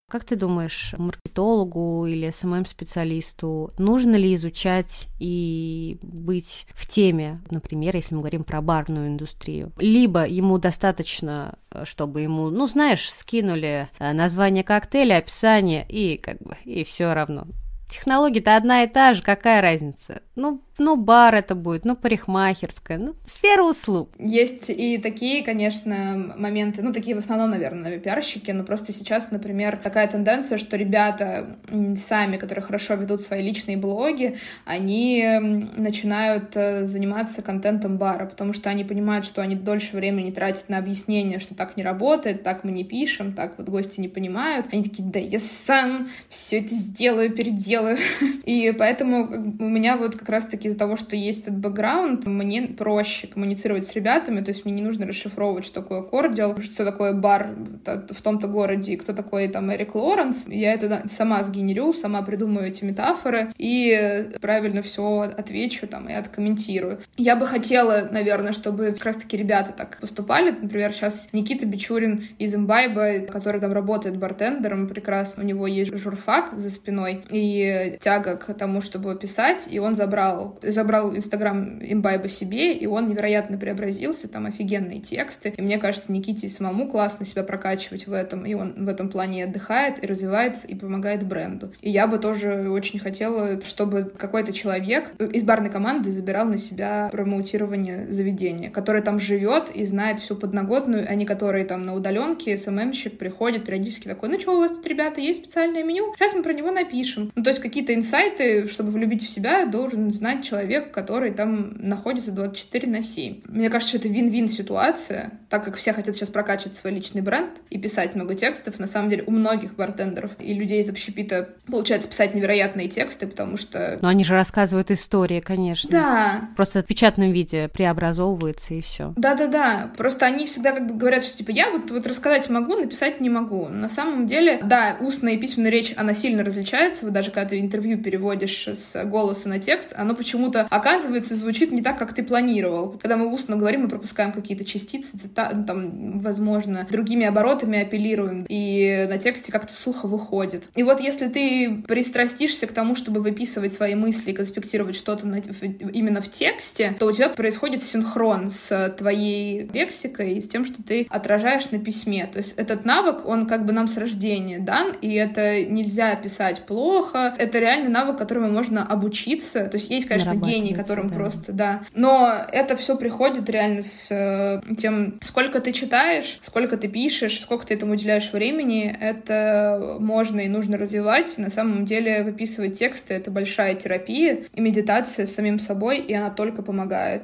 Как ты думаешь, маркетологу или СММ-специалисту нужно ли изучать и быть в теме, например, если мы говорим про барную индустрию? Либо ему достаточно, чтобы ему, ну, знаешь, скинули э, название коктейля, описание, и как бы, и все равно. Технология-то одна и та же, какая разница? Ну, ну, бар это будет, ну, парикмахерская, ну, сфера услуг. Есть и такие, конечно, моменты, ну, такие в основном, наверное, пиарщики, но просто сейчас, например, такая тенденция, что ребята сами, которые хорошо ведут свои личные блоги, они начинают э, заниматься контентом бара, потому что они понимают, что они дольше времени тратят на объяснение, что так не работает, так мы не пишем, так вот гости не понимают. Они такие, да я сам все это сделаю, переделаю. *laughs* И поэтому у меня вот как раз-таки из-за того, что есть этот бэкграунд, мне проще коммуницировать с ребятами, то есть мне не нужно расшифровывать, что такое кордиал, что такое бар в том-то городе, кто такой там Эрик Лоренс. Я это сама сгенерю, сама придумаю эти метафоры и правильно все отвечу там и откомментирую. Я бы хотела, наверное, чтобы как раз-таки ребята так поступали. Например, сейчас Никита Бичурин из Имбайба, который там работает бартендером, прекрасно. У него есть журфак за спиной и тяга к тому, чтобы писать, и он забрал, забрал Инстаграм Имбайба себе, и он невероятно преобразился, там офигенные тексты. И мне кажется, Никите самому классно себя прокачивать в этом, и он в этом плане отдыхает, и развивается, и помогает бренду. И я бы тоже очень хотела, чтобы какой-то человек из барной команды забирал на себя промоутирование заведения, который там живет и знает всю подноготную, а не которые там на удаленке, СММщик приходит периодически такой, ну что, у вас тут, ребята, есть специальное меню? Сейчас мы про него напишем. Ну, то есть какие-то инсайты, чтобы влюбить в себя, должен знать человек, который там находится 24 на 7. Мне кажется, что это вин-вин ситуация, так как все хотят сейчас прокачивать свой личный бренд и писать много текстов. На самом деле у многих бартендеров и людей из общепита получается писать невероятные тексты, потому что... Но они же рассказывают истории, конечно. Да. Просто в печатном виде преобразовывается и все. Да-да-да. Просто они всегда как бы говорят, что типа я вот, вот рассказать могу, написать не могу. На самом деле, да, устная и письменная речь, она сильно различается. Вот даже когда ты интервью переводишь с голоса на текст, оно почему-то оказывается звучит не так, как ты планировал. Когда мы устно говорим, мы пропускаем какие-то частицы, цитаты, ну, там, возможно, другими оборотами апеллируем, и на тексте как-то сухо выходит. И вот если ты пристрастишься к тому, чтобы выписывать свои мысли и конспектировать что-то на, в, именно в тексте, то у тебя происходит синхрон с твоей лексикой и с тем, что ты отражаешь на письме. То есть этот навык, он как бы нам с рождения дан, и это нельзя писать плохо. Это реальный навык, которому можно обучиться. То есть есть, конечно, гений, которым да. просто, да. Но это все приходит реально с э, тем, сколько ты читаешь, сколько ты пишешь, сколько ты этому уделяешь времени. Это можно и нужно развивать. На самом деле выписывать тексты — это большая терапия и медитация с самим собой, и она только помогает.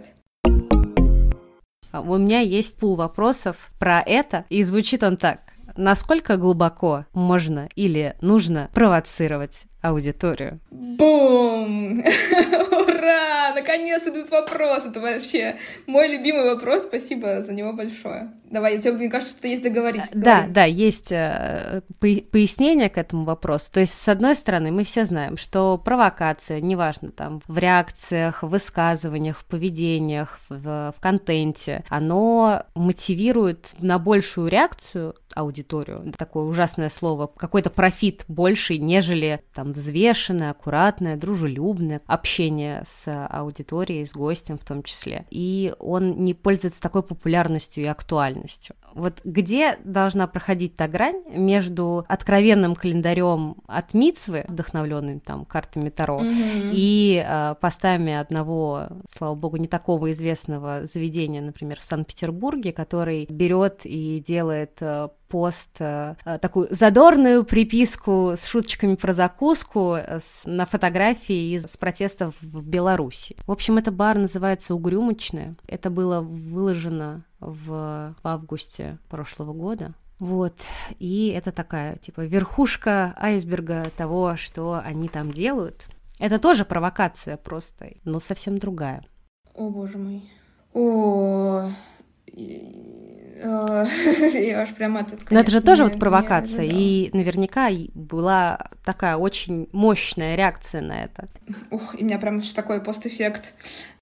А у меня есть пул вопросов про это, и звучит он так. Насколько глубоко можно или нужно провоцировать аудиторию? Бум! *laughs* Ура! Наконец этот вопрос. Это вообще мой любимый вопрос. Спасибо за него большое. Давай, у тебя, мне кажется, что есть договорить. Да, Говори. да, есть э, пояснение к этому вопросу. То есть, с одной стороны, мы все знаем, что провокация, неважно, там, в реакциях, в высказываниях, в поведениях, в, в контенте, оно мотивирует на большую реакцию аудиторию. Такое ужасное слово. Какой-то профит больший, нежели там взвешенное, аккуратное, дружелюбное общение с аудиторией, с гостем в том числе. И он не пользуется такой популярностью и актуальностью. Вот где должна проходить та грань между откровенным календарем от Мицвы, вдохновленным там картами Таро, mm-hmm. и э, постами одного, слава богу, не такого известного заведения, например, в Санкт-Петербурге, который берет и делает э, пост, э, такую задорную приписку с шуточками про закуску э, с, на фотографии из протестов в Беларуси. В общем, это бар называется «Угрюмочная». Это было выложено в августе прошлого года. Вот, и это такая, типа, верхушка айсберга того, что они там делают. Это тоже провокация просто, но совсем другая. О, боже мой. О, я *laughs* аж прямо этот, Но это же тоже вот провокация, и наверняка была такая очень мощная реакция на это. Ух, и у меня прям такой постэффект.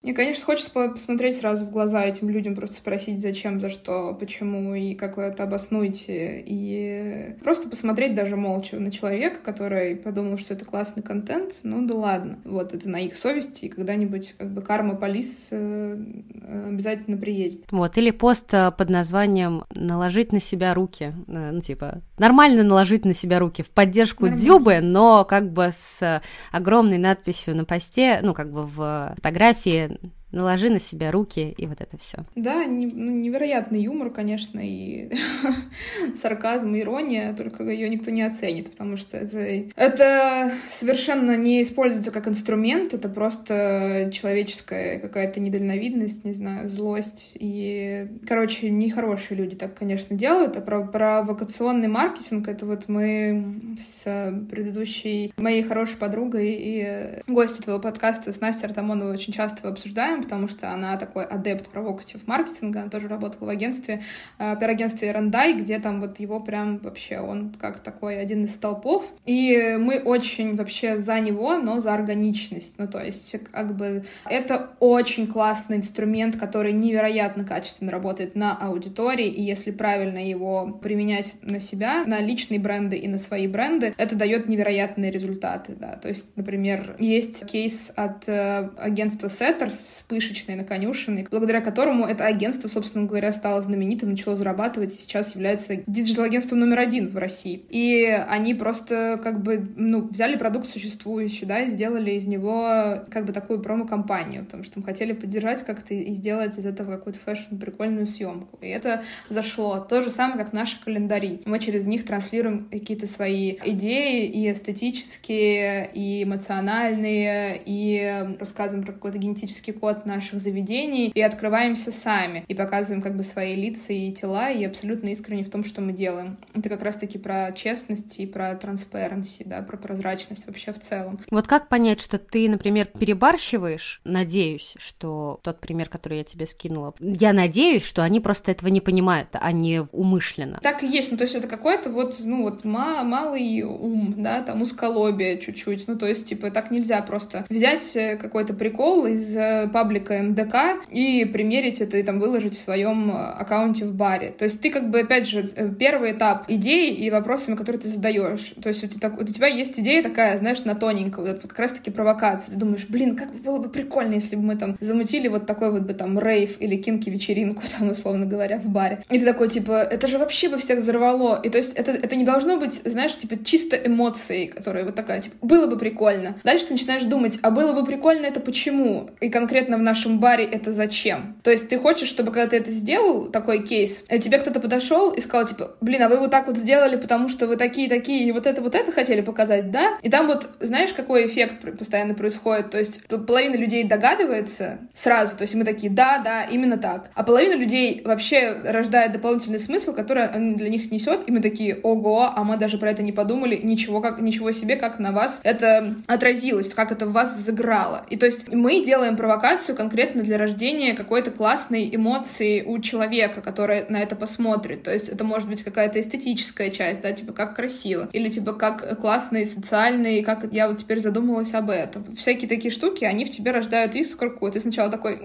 Мне, конечно, хочется посмотреть сразу в глаза этим людям, просто спросить, зачем, за что, почему, и как вы это обоснуете. И просто посмотреть даже молча на человека, который подумал, что это классный контент, ну да ладно. Вот, это на их совести, и когда-нибудь как бы карма полис э, обязательно приедет. Вот, или пост э, под названием «Наложить на себя руки». Э, ну, типа, нормально наложить на себя руки в поддержку нормально. Дзюбы, но как бы с огромной надписью на посте, ну, как бы в фотографии werden. Наложи на себя руки и вот это все. Да, не, ну, невероятный юмор, конечно, и *laughs* сарказм, ирония, только ее никто не оценит, потому что это, это совершенно не используется как инструмент, это просто человеческая какая-то недальновидность, не знаю, злость. И, короче, нехорошие люди так, конечно, делают. А про, про вакационный маркетинг это вот мы с предыдущей моей хорошей подругой и гостью твоего подкаста с Настей Артамоновой очень часто обсуждаем, потому что она такой адепт провокатив маркетинга, она тоже работала в агентстве, э, пиар-агентстве Рандай, где там вот его прям вообще, он как такой один из столпов, и мы очень вообще за него, но за органичность, ну то есть как бы это очень классный инструмент, который невероятно качественно работает на аудитории, и если правильно его применять на себя, на личные бренды и на свои бренды, это дает невероятные результаты, да, то есть, например, есть кейс от э, агентства Setters с пышечной на конюшиной, благодаря которому это агентство, собственно говоря, стало знаменитым, начало зарабатывать и сейчас является digital-агентством номер один в России. И они просто как бы, ну, взяли продукт существующий, да, и сделали из него как бы такую промо-кампанию, потому что мы хотели поддержать как-то и сделать из этого какую-то fashion прикольную съемку. И это зашло. То же самое, как наши календари. Мы через них транслируем какие-то свои идеи и эстетические, и эмоциональные, и рассказываем про какой-то генетический код наших заведений и открываемся сами, и показываем как бы свои лица и тела, и абсолютно искренне в том, что мы делаем. Это как раз-таки про честность и про transparency, да, про прозрачность вообще в целом. Вот как понять, что ты, например, перебарщиваешь? Надеюсь, что тот пример, который я тебе скинула, я надеюсь, что они просто этого не понимают, а не умышленно. Так и есть, ну то есть это какой-то вот, ну вот малый ум, да, там узколобие чуть-чуть, ну то есть типа так нельзя просто взять э, какой-то прикол из э, паблика МДК и примерить это и там выложить в своем э, аккаунте в баре. То есть ты как бы, опять же, э, первый этап идеи и вопросами, которые ты задаешь. То есть у тебя, у тебя есть идея такая, знаешь, на тоненько, вот это как раз-таки провокация. Ты думаешь, блин, как было бы прикольно, если бы мы там замутили вот такой вот бы там рейв или кинки-вечеринку, *laughs* там, условно говоря, в баре. И ты такой, типа, это же вообще бы всех взорвало. И то есть это, это не должно быть, знаешь, типа, чисто эмоции, которые вот такая, типа, было бы прикольно. Дальше ты начинаешь думать, а было бы прикольно это почему? И конкретно в нашем баре это зачем? То есть ты хочешь, чтобы когда ты это сделал, такой кейс, э, тебе кто-то подошел и сказал, типа, блин, а вы вот так вот сделали, потому что вы такие-такие, и вот это вот это хотели показать, да? И там вот, знаешь, какой эффект постоянно происходит? То есть тут половина людей догадывается сразу, то есть мы такие, да, да, именно так. А половина людей вообще рождает дополнительный смысл, который он для них несет, и мы такие, ого, а мы даже про это не подумали, ничего, как, ничего себе, как на вас это отразилось, как это в вас заграло. И то есть мы делаем провокацию мотивацию конкретно для рождения какой-то классной эмоции у человека, который на это посмотрит. То есть это может быть какая-то эстетическая часть, да, типа как красиво, или типа как классный, социальный, как я вот теперь задумалась об этом. Всякие такие штуки, они в тебе рождают искорку. Ты сначала такой,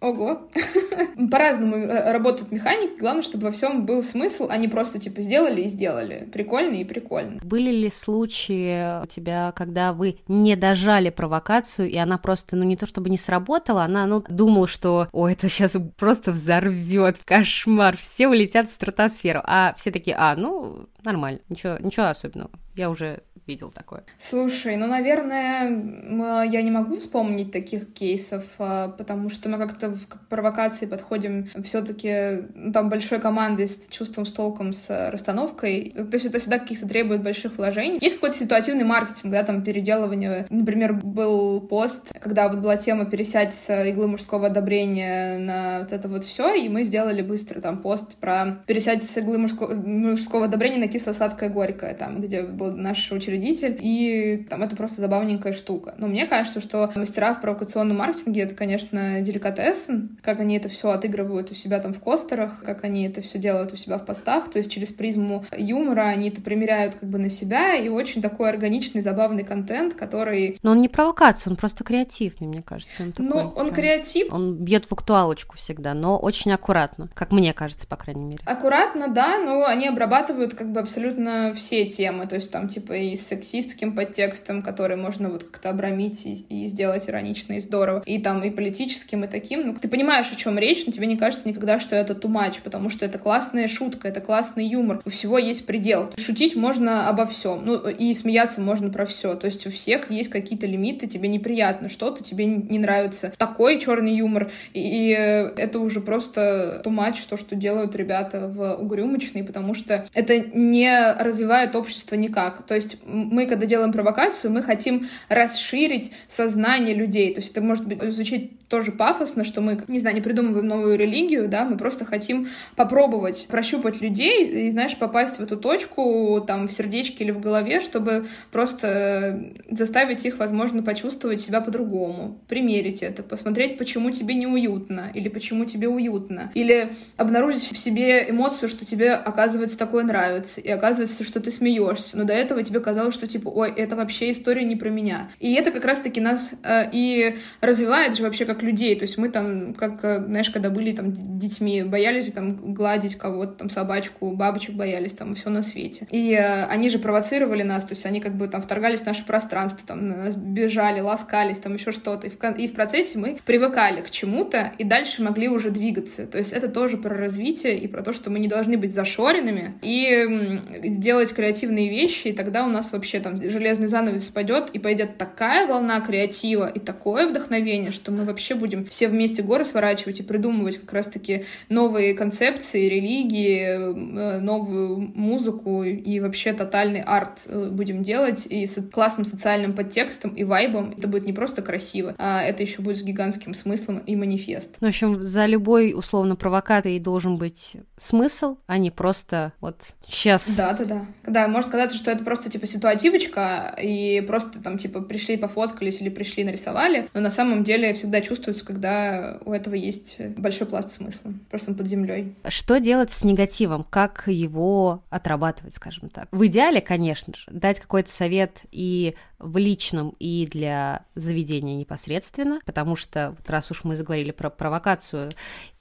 ого. *laughs* По-разному э, работают механики. Главное, чтобы во всем был смысл, а не просто типа сделали и сделали. Прикольно и прикольно. Были ли случаи у тебя, когда вы не дожали провокацию, и она просто, ну не то чтобы не сработала, она, ну, думала, что, о, это сейчас просто взорвет, в кошмар, все улетят в стратосферу, а все такие, а, ну, нормально, ничего, ничего особенного, я уже видел такое? Слушай, ну, наверное, я не могу вспомнить таких кейсов, а, потому что мы как-то в провокации подходим все-таки ну, там большой командой с чувством, с толком, с расстановкой. То есть это всегда каких-то требует больших вложений. Есть какой-то ситуативный маркетинг, да, там переделывание. Например, был пост, когда вот была тема пересядь с иглы мужского одобрения на вот это вот все, и мы сделали быстро там пост про пересядь с иглы мужского, мужского одобрения на кисло-сладкое горькое, там, где был наш учредитель учредитель, и там это просто забавненькая штука. Но мне кажется, что мастера в провокационном маркетинге — это, конечно, деликатесен, как они это все отыгрывают у себя там в костерах, как они это все делают у себя в постах, то есть через призму юмора они это примеряют как бы на себя, и очень такой органичный, забавный контент, который... Но он не провокация, он просто креативный, мне кажется. Он такой, ну, он прям... креатив. Он бьет в актуалочку всегда, но очень аккуратно, как мне кажется, по крайней мере. Аккуратно, да, но они обрабатывают как бы абсолютно все темы, то есть там типа и с сексистским подтекстом, который можно вот как-то обрамить и, и сделать иронично и здорово, и там и политическим, и таким. Ну, ты понимаешь, о чем речь, но тебе не кажется никогда, что это much, потому что это классная шутка, это классный юмор. У всего есть предел. Шутить можно обо всем, ну и смеяться можно про все. То есть у всех есть какие-то лимиты, тебе неприятно что-то, тебе не нравится такой черный юмор, и это уже просто much, то, что делают ребята в угрюмочной, потому что это не развивает общество никак. То есть мы, когда делаем провокацию, мы хотим расширить сознание людей. То есть это может быть звучит тоже пафосно, что мы, не знаю, не придумываем новую религию, да, мы просто хотим попробовать прощупать людей и, знаешь, попасть в эту точку, там, в сердечке или в голове, чтобы просто заставить их, возможно, почувствовать себя по-другому, примерить это, посмотреть, почему тебе неуютно, или почему тебе уютно, или обнаружить в себе эмоцию, что тебе, оказывается, такое нравится, и оказывается, что ты смеешься, но до этого тебе казалось, что, типа, ой, это вообще история не про меня. И это как раз-таки нас э, и развивает же вообще как как людей. То есть мы там, как, э, знаешь, когда были там детьми, боялись там гладить кого-то, там собачку, бабочек боялись, там все на свете. И э, они же провоцировали нас, то есть они как бы там вторгались в наше пространство, там на нас бежали, ласкались, там еще что-то. И в, и в процессе мы привыкали к чему-то и дальше могли уже двигаться. То есть это тоже про развитие и про то, что мы не должны быть зашоренными и делать креативные вещи, и тогда у нас вообще там железный занавес спадет, и пойдет такая волна креатива и такое вдохновение, что мы вообще будем все вместе горы сворачивать и придумывать как раз-таки новые концепции, религии, э, новую музыку и вообще тотальный арт э, будем делать и с классным социальным подтекстом и вайбом. Это будет не просто красиво, а это еще будет с гигантским смыслом и манифест. Ну, в общем, за любой условно провокацией должен быть смысл, а не просто вот сейчас. Да, да, да. Да, может казаться, что это просто типа ситуативочка, и просто там типа пришли пофоткались или пришли нарисовали, но на самом деле всегда чувствуется, когда у этого есть большой пласт смысла, просто он под землей. Что делать с негативом? Как его отрабатывать, скажем так? В идеале, конечно же, дать какой-то совет и в личном, и для заведения непосредственно, потому что вот раз уж мы заговорили про провокацию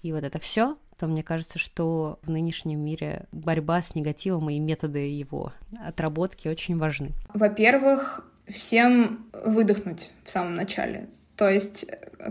и вот это все, то мне кажется, что в нынешнем мире борьба с негативом и методы его отработки очень важны. Во-первых, всем выдохнуть в самом начале. То есть,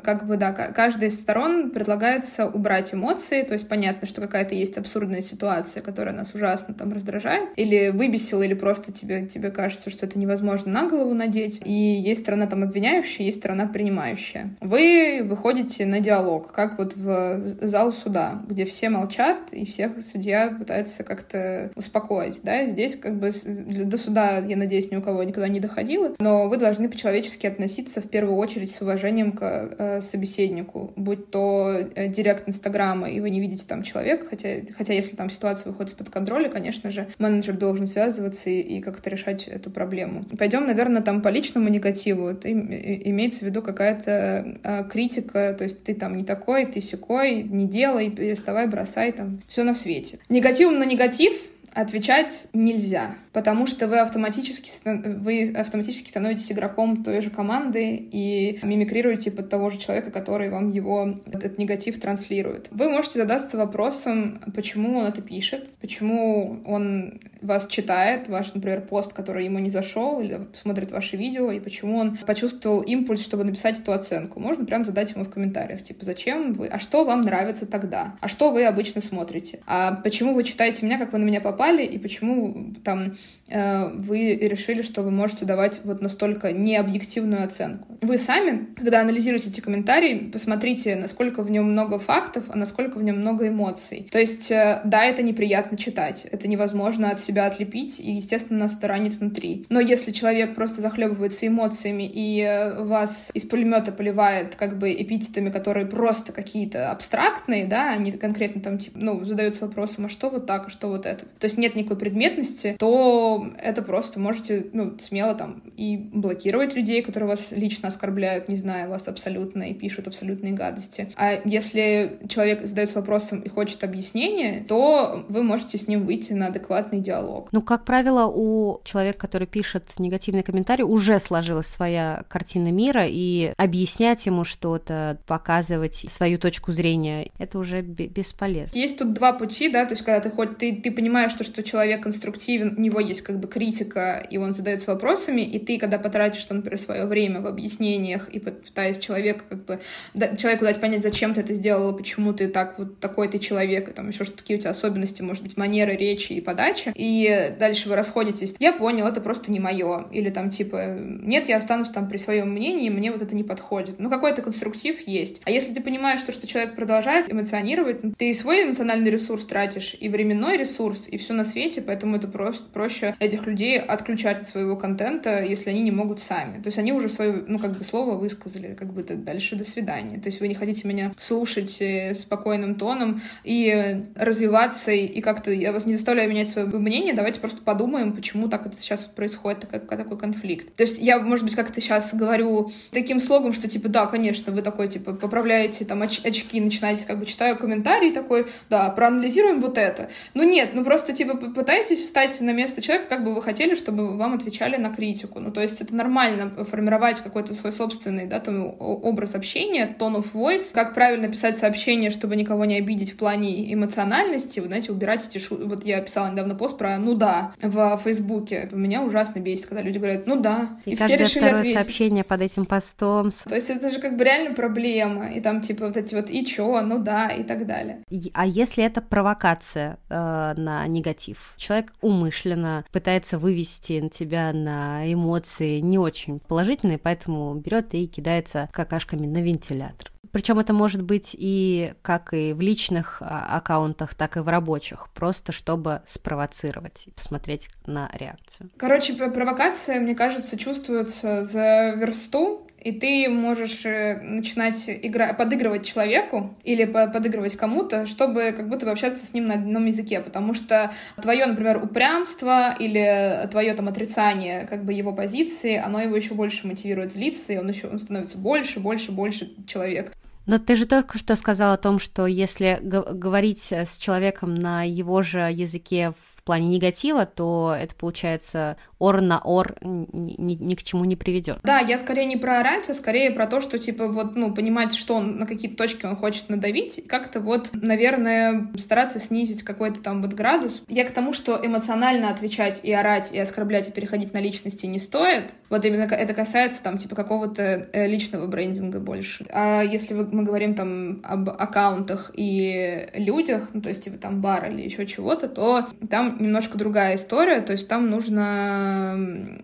как бы, да, каждой из сторон предлагается убрать эмоции, то есть понятно, что какая-то есть абсурдная ситуация, которая нас ужасно там раздражает, или выбесила, или просто тебе, тебе кажется, что это невозможно на голову надеть, и есть сторона там обвиняющая, есть сторона принимающая. Вы выходите на диалог, как вот в зал суда, где все молчат, и всех судья пытается как-то успокоить, да, здесь как бы до суда, я надеюсь, ни у кого никогда не доходило, но вы должны по-человечески относиться в первую очередь с уважением уважением к э, собеседнику, будь то э, директ Инстаграма, и вы не видите там человека, хотя, хотя если там ситуация выходит из-под контроля, конечно же, менеджер должен связываться и, и как-то решать эту проблему. Пойдем, наверное, там по личному негативу. Это имеется в виду какая-то э, критика, то есть ты там не такой, ты секой, не делай, переставай, бросай, там все на свете. Негативом на негатив отвечать нельзя, потому что вы автоматически, вы автоматически становитесь игроком той же команды и мимикрируете под того же человека, который вам его, этот негатив транслирует. Вы можете задаться вопросом, почему он это пишет, почему он вас читает, ваш, например, пост, который ему не зашел, или смотрит ваши видео, и почему он почувствовал импульс, чтобы написать эту оценку. Можно прям задать ему в комментариях, типа, зачем вы, а что вам нравится тогда, а что вы обычно смотрите, а почему вы читаете меня, как вы на меня попали, попали, и почему там э, вы решили, что вы можете давать вот настолько необъективную оценку. Вы сами, когда анализируете эти комментарии, посмотрите, насколько в нем много фактов, а насколько в нем много эмоций. То есть, э, да, это неприятно читать, это невозможно от себя отлепить, и, естественно, нас это ранит внутри. Но если человек просто захлебывается эмоциями и э, вас из пулемета поливает как бы эпитетами, которые просто какие-то абстрактные, да, они конкретно там, типа, ну, задаются вопросом, а что вот так, а что вот это. То есть нет никакой предметности, то это просто можете, ну, смело там и блокировать людей, которые вас лично оскорбляют, не зная вас абсолютно, и пишут абсолютные гадости. А если человек задается вопросом и хочет объяснения, то вы можете с ним выйти на адекватный диалог. Ну, как правило, у человека, который пишет негативный комментарий, уже сложилась своя картина мира, и объяснять ему что-то, показывать свою точку зрения, это уже бесполезно. Есть тут два пути, да, то есть когда ты хоть ты, ты понимаешь, что, что человек конструктивен, у него есть как бы критика, и он задается вопросами, и ты, когда потратишь, например, свое время в объяснениях и пытаясь человека как бы да, человеку дать понять, зачем ты это сделала, почему ты так вот такой ты человек, и там еще что такие у тебя особенности, может быть, манеры речи и подачи, и дальше вы расходитесь. Я понял, это просто не мое. Или там типа, нет, я останусь там при своем мнении, мне вот это не подходит. Ну, какой-то конструктив есть. А если ты понимаешь, что, что человек продолжает эмоционировать, ты и свой эмоциональный ресурс тратишь, и временной ресурс, и все на свете, поэтому это просто проще этих людей отключать от своего контента, если они не могут сами. То есть они уже свое, ну, как бы слово высказали, как бы дальше до свидания. То есть вы не хотите меня слушать э, спокойным тоном и развиваться, и как-то я вас не заставляю менять свое мнение, давайте просто подумаем, почему так это сейчас происходит, как, такой конфликт. То есть я, может быть, как-то сейчас говорю таким слогом, что типа, да, конечно, вы такой, типа, поправляете там оч очки, начинаете, как бы, читаю комментарий такой, да, проанализируем вот это. Ну нет, ну просто, типа, пытайтесь встать на место человека, как бы вы хотели, чтобы вам отвечали на критику. Ну то есть это нормально формировать какой-то свой собственный, да, там, образ общения, tone of voice, как правильно писать сообщение, чтобы никого не обидеть в плане эмоциональности, вы знаете, убирать эти шу... Вот я писала недавно пост про «ну да» в Фейсбуке. Это меня ужасно бесит, когда люди говорят «ну да». И, и все решили второе ответить. сообщение под этим постом. То есть это же как бы реально проблема. И там типа вот эти вот «и чё?», «ну да» и так далее. А если это провокация э, на негатив? Человек умышленно пытается вывести на тебя на эмоции не очень положительные, поэтому берет и кидается какашками на вентилятор. Причем это может быть и как и в личных а, аккаунтах, так и в рабочих, просто чтобы спровоцировать и посмотреть на реакцию. Короче, провокация, мне кажется, чувствуется за версту, и ты можешь э, начинать игра... подыгрывать человеку или подыгрывать кому-то, чтобы как будто бы общаться с ним на одном языке, потому что твое, например, упрямство или твое там отрицание как бы его позиции, оно его еще больше мотивирует злиться, и он еще он становится больше, больше, больше человек. Но ты же только что сказал о том, что если говорить с человеком на его же языке в плане негатива, то это получается ор на ор ни, ни, ни к чему не приведет. Да, я скорее не про орать, а скорее про то, что типа вот, ну, понимать, что он, на какие точки он хочет надавить, и как-то вот, наверное, стараться снизить какой-то там вот градус. Я к тому, что эмоционально отвечать и орать, и оскорблять, и переходить на личности не стоит. Вот именно это касается там типа какого-то э, личного брендинга больше. А если мы говорим там об аккаунтах и людях, ну, то есть типа там бар или еще чего-то, то там немножко другая история, то есть там нужно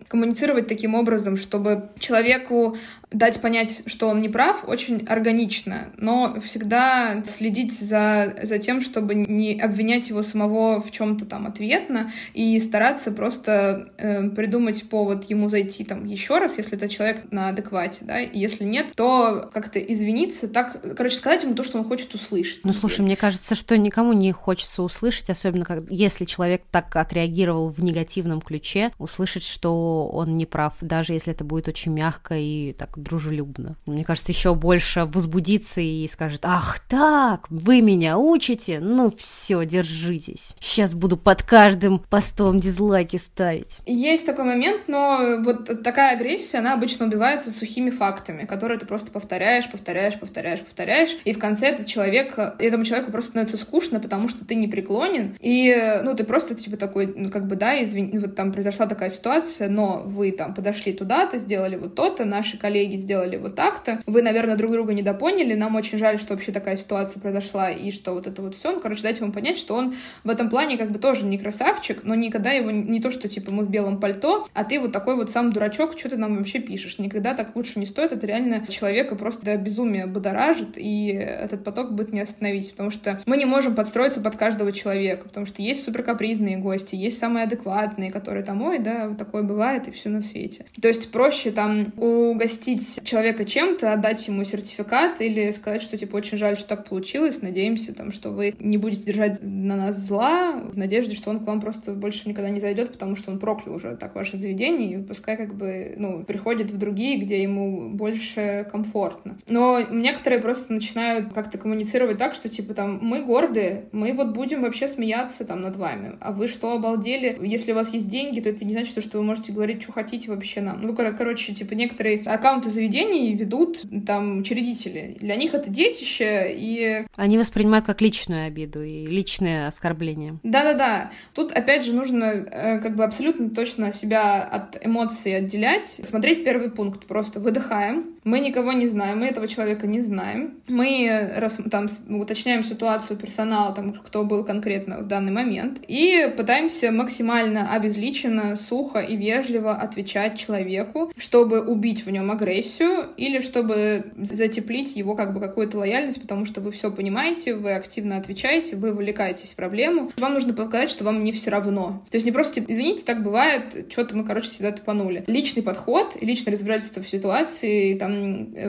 коммуницировать таким образом, чтобы человеку дать понять, что он не прав, очень органично, но всегда следить за, за тем, чтобы не обвинять его самого в чем-то там ответно и стараться просто э, придумать повод ему зайти там еще раз, если это человек на адеквате, да, и если нет, то как-то извиниться, так, короче, сказать ему то, что он хочет услышать. Ну, слушай, мне кажется, что никому не хочется услышать, особенно как, если человек так отреагировал в негативном ключе, услышать, что он не прав, даже если это будет очень мягко и так дружелюбно. Мне кажется, еще больше возбудится и скажет, ах так, вы меня учите? Ну все, держитесь. Сейчас буду под каждым постом дизлайки ставить. Есть такой момент, но вот такая агрессия, она обычно убивается сухими фактами, которые ты просто повторяешь, повторяешь, повторяешь, повторяешь, и в конце этот человек, этому человеку просто становится скучно, потому что ты не преклонен, и, ну, ты просто, типа, такой, ну, как бы, да, извини, вот там произошла такая ситуация, но вы там подошли туда-то, сделали вот то-то, наши коллеги сделали вот так-то, вы, наверное, друг друга недопоняли, нам очень жаль, что вообще такая ситуация произошла, и что вот это вот все, ну, короче, дайте ему понять, что он в этом плане как бы тоже не красавчик, но никогда его не то, что, типа, мы в белом пальто, а ты вот такой вот сам дурачок, что ты нам вообще пишешь, никогда так лучше не стоит, это реально человека просто до безумия будоражит, и этот поток будет не остановить, потому что мы не можем подстроиться под каждого человека, потому что есть суперкапризные гости, есть самые адекватные, которые там, ой, да, такое бывает, и все на свете. То есть проще там угостить человека чем-то, отдать ему сертификат или сказать, что, типа, очень жаль, что так получилось, надеемся, там, что вы не будете держать на нас зла, в надежде, что он к вам просто больше никогда не зайдет, потому что он проклял уже так ваше заведение, и пускай как бы, ну, приходит в другие, где ему больше комфортно. Но некоторые просто начинают как-то коммуницировать так, что, типа, там, мы гордые, мы вот будем вообще смеяться там над вами, а вы что, обалдели? Если у вас есть деньги, то это не значит, что вы можете говорить, что хотите вообще нам. Ну, кор- короче, типа, некоторые аккаунты работу заведений ведут там учредители. Для них это детище, и... Они воспринимают как личную обиду и личное оскорбление. Да-да-да. Тут, опять же, нужно э, как бы абсолютно точно себя от эмоций отделять. Смотреть первый пункт. Просто выдыхаем. Мы никого не знаем, мы этого человека не знаем. Мы раз, там уточняем ситуацию персонала, там, кто был конкретно в данный момент, и пытаемся максимально обезличенно, сухо и вежливо отвечать человеку, чтобы убить в нем агрессию или чтобы затеплить его как бы какую-то лояльность, потому что вы все понимаете, вы активно отвечаете, вы вовлекаетесь в проблему. Вам нужно показать, что вам не все равно. То есть не просто, типа, извините, так бывает, что-то мы, короче, всегда топанули. Личный подход, личное разбирательство в ситуации, там,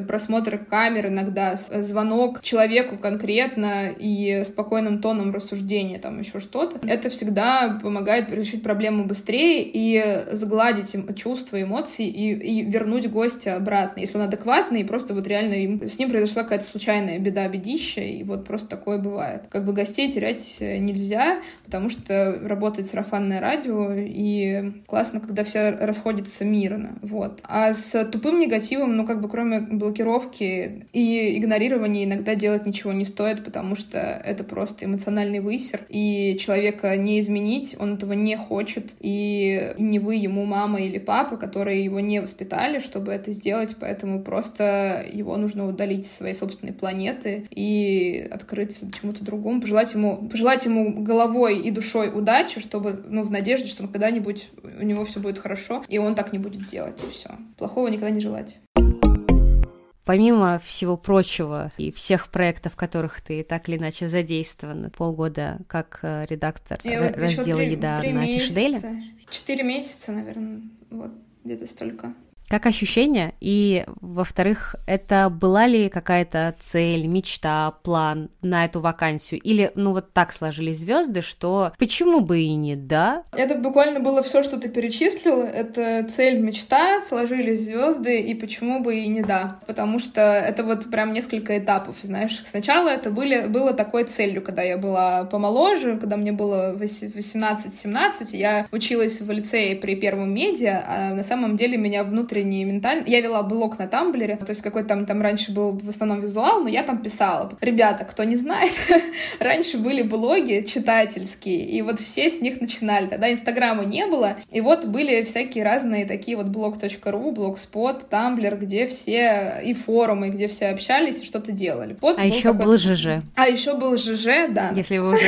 просмотр камер иногда, звонок человеку конкретно и спокойным тоном рассуждения, там, еще что-то. Это всегда помогает решить проблему быстрее и сгладить чувства, эмоции и, и вернуть гостя обратно, если он адекватный, и просто вот реально им, с ним произошла какая-то случайная беда, бедища, и вот просто такое бывает. Как бы гостей терять нельзя, потому что работает сарафанное радио, и классно, когда все расходятся мирно, вот. А с тупым негативом, ну, как бы кроме блокировки и игнорирования иногда делать ничего не стоит, потому что это просто эмоциональный высер, и человека не изменить, он этого не хочет, и не вы ему мама или папа, которые его не воспитали, чтобы это сделать, поэтому просто его нужно удалить с своей собственной планеты и открыться чему-то другому, пожелать ему, пожелать ему головой и душой удачи, чтобы, ну, в надежде, что когда-нибудь у него все будет хорошо, и он так не будет делать, и все. Плохого никогда не желать. Помимо всего прочего и всех проектов, в которых ты так или иначе задействован, полгода как э, редактор Я раздела вот «Еда» три на месяца, Фишделе. Четыре месяца, наверное, вот где-то столько. Как ощущение? И, во-вторых, это была ли какая-то цель, мечта, план на эту вакансию? Или, ну, вот так сложились звезды, что почему бы и не да? Это буквально было все, что ты перечислила. Это цель, мечта, сложились звезды, и почему бы и не да. Потому что это вот прям несколько этапов, знаешь. Сначала это были, было такой целью, когда я была помоложе, когда мне было 18-17, я училась в лицее при первом медиа, а на самом деле меня внутренне и ментально. Я вела блог на Тамблере, то есть какой там, там раньше был в основном визуал, но я там писала. Ребята, кто не знает, *laughs* раньше были блоги читательские, и вот все с них начинали. Тогда Инстаграма не было, и вот были всякие разные такие вот блог.ру, блогспот, Тамблер, где все, и форумы, где все общались и что-то делали. Вот а был еще был ЖЖ. А еще был ЖЖ, да. Если вы уже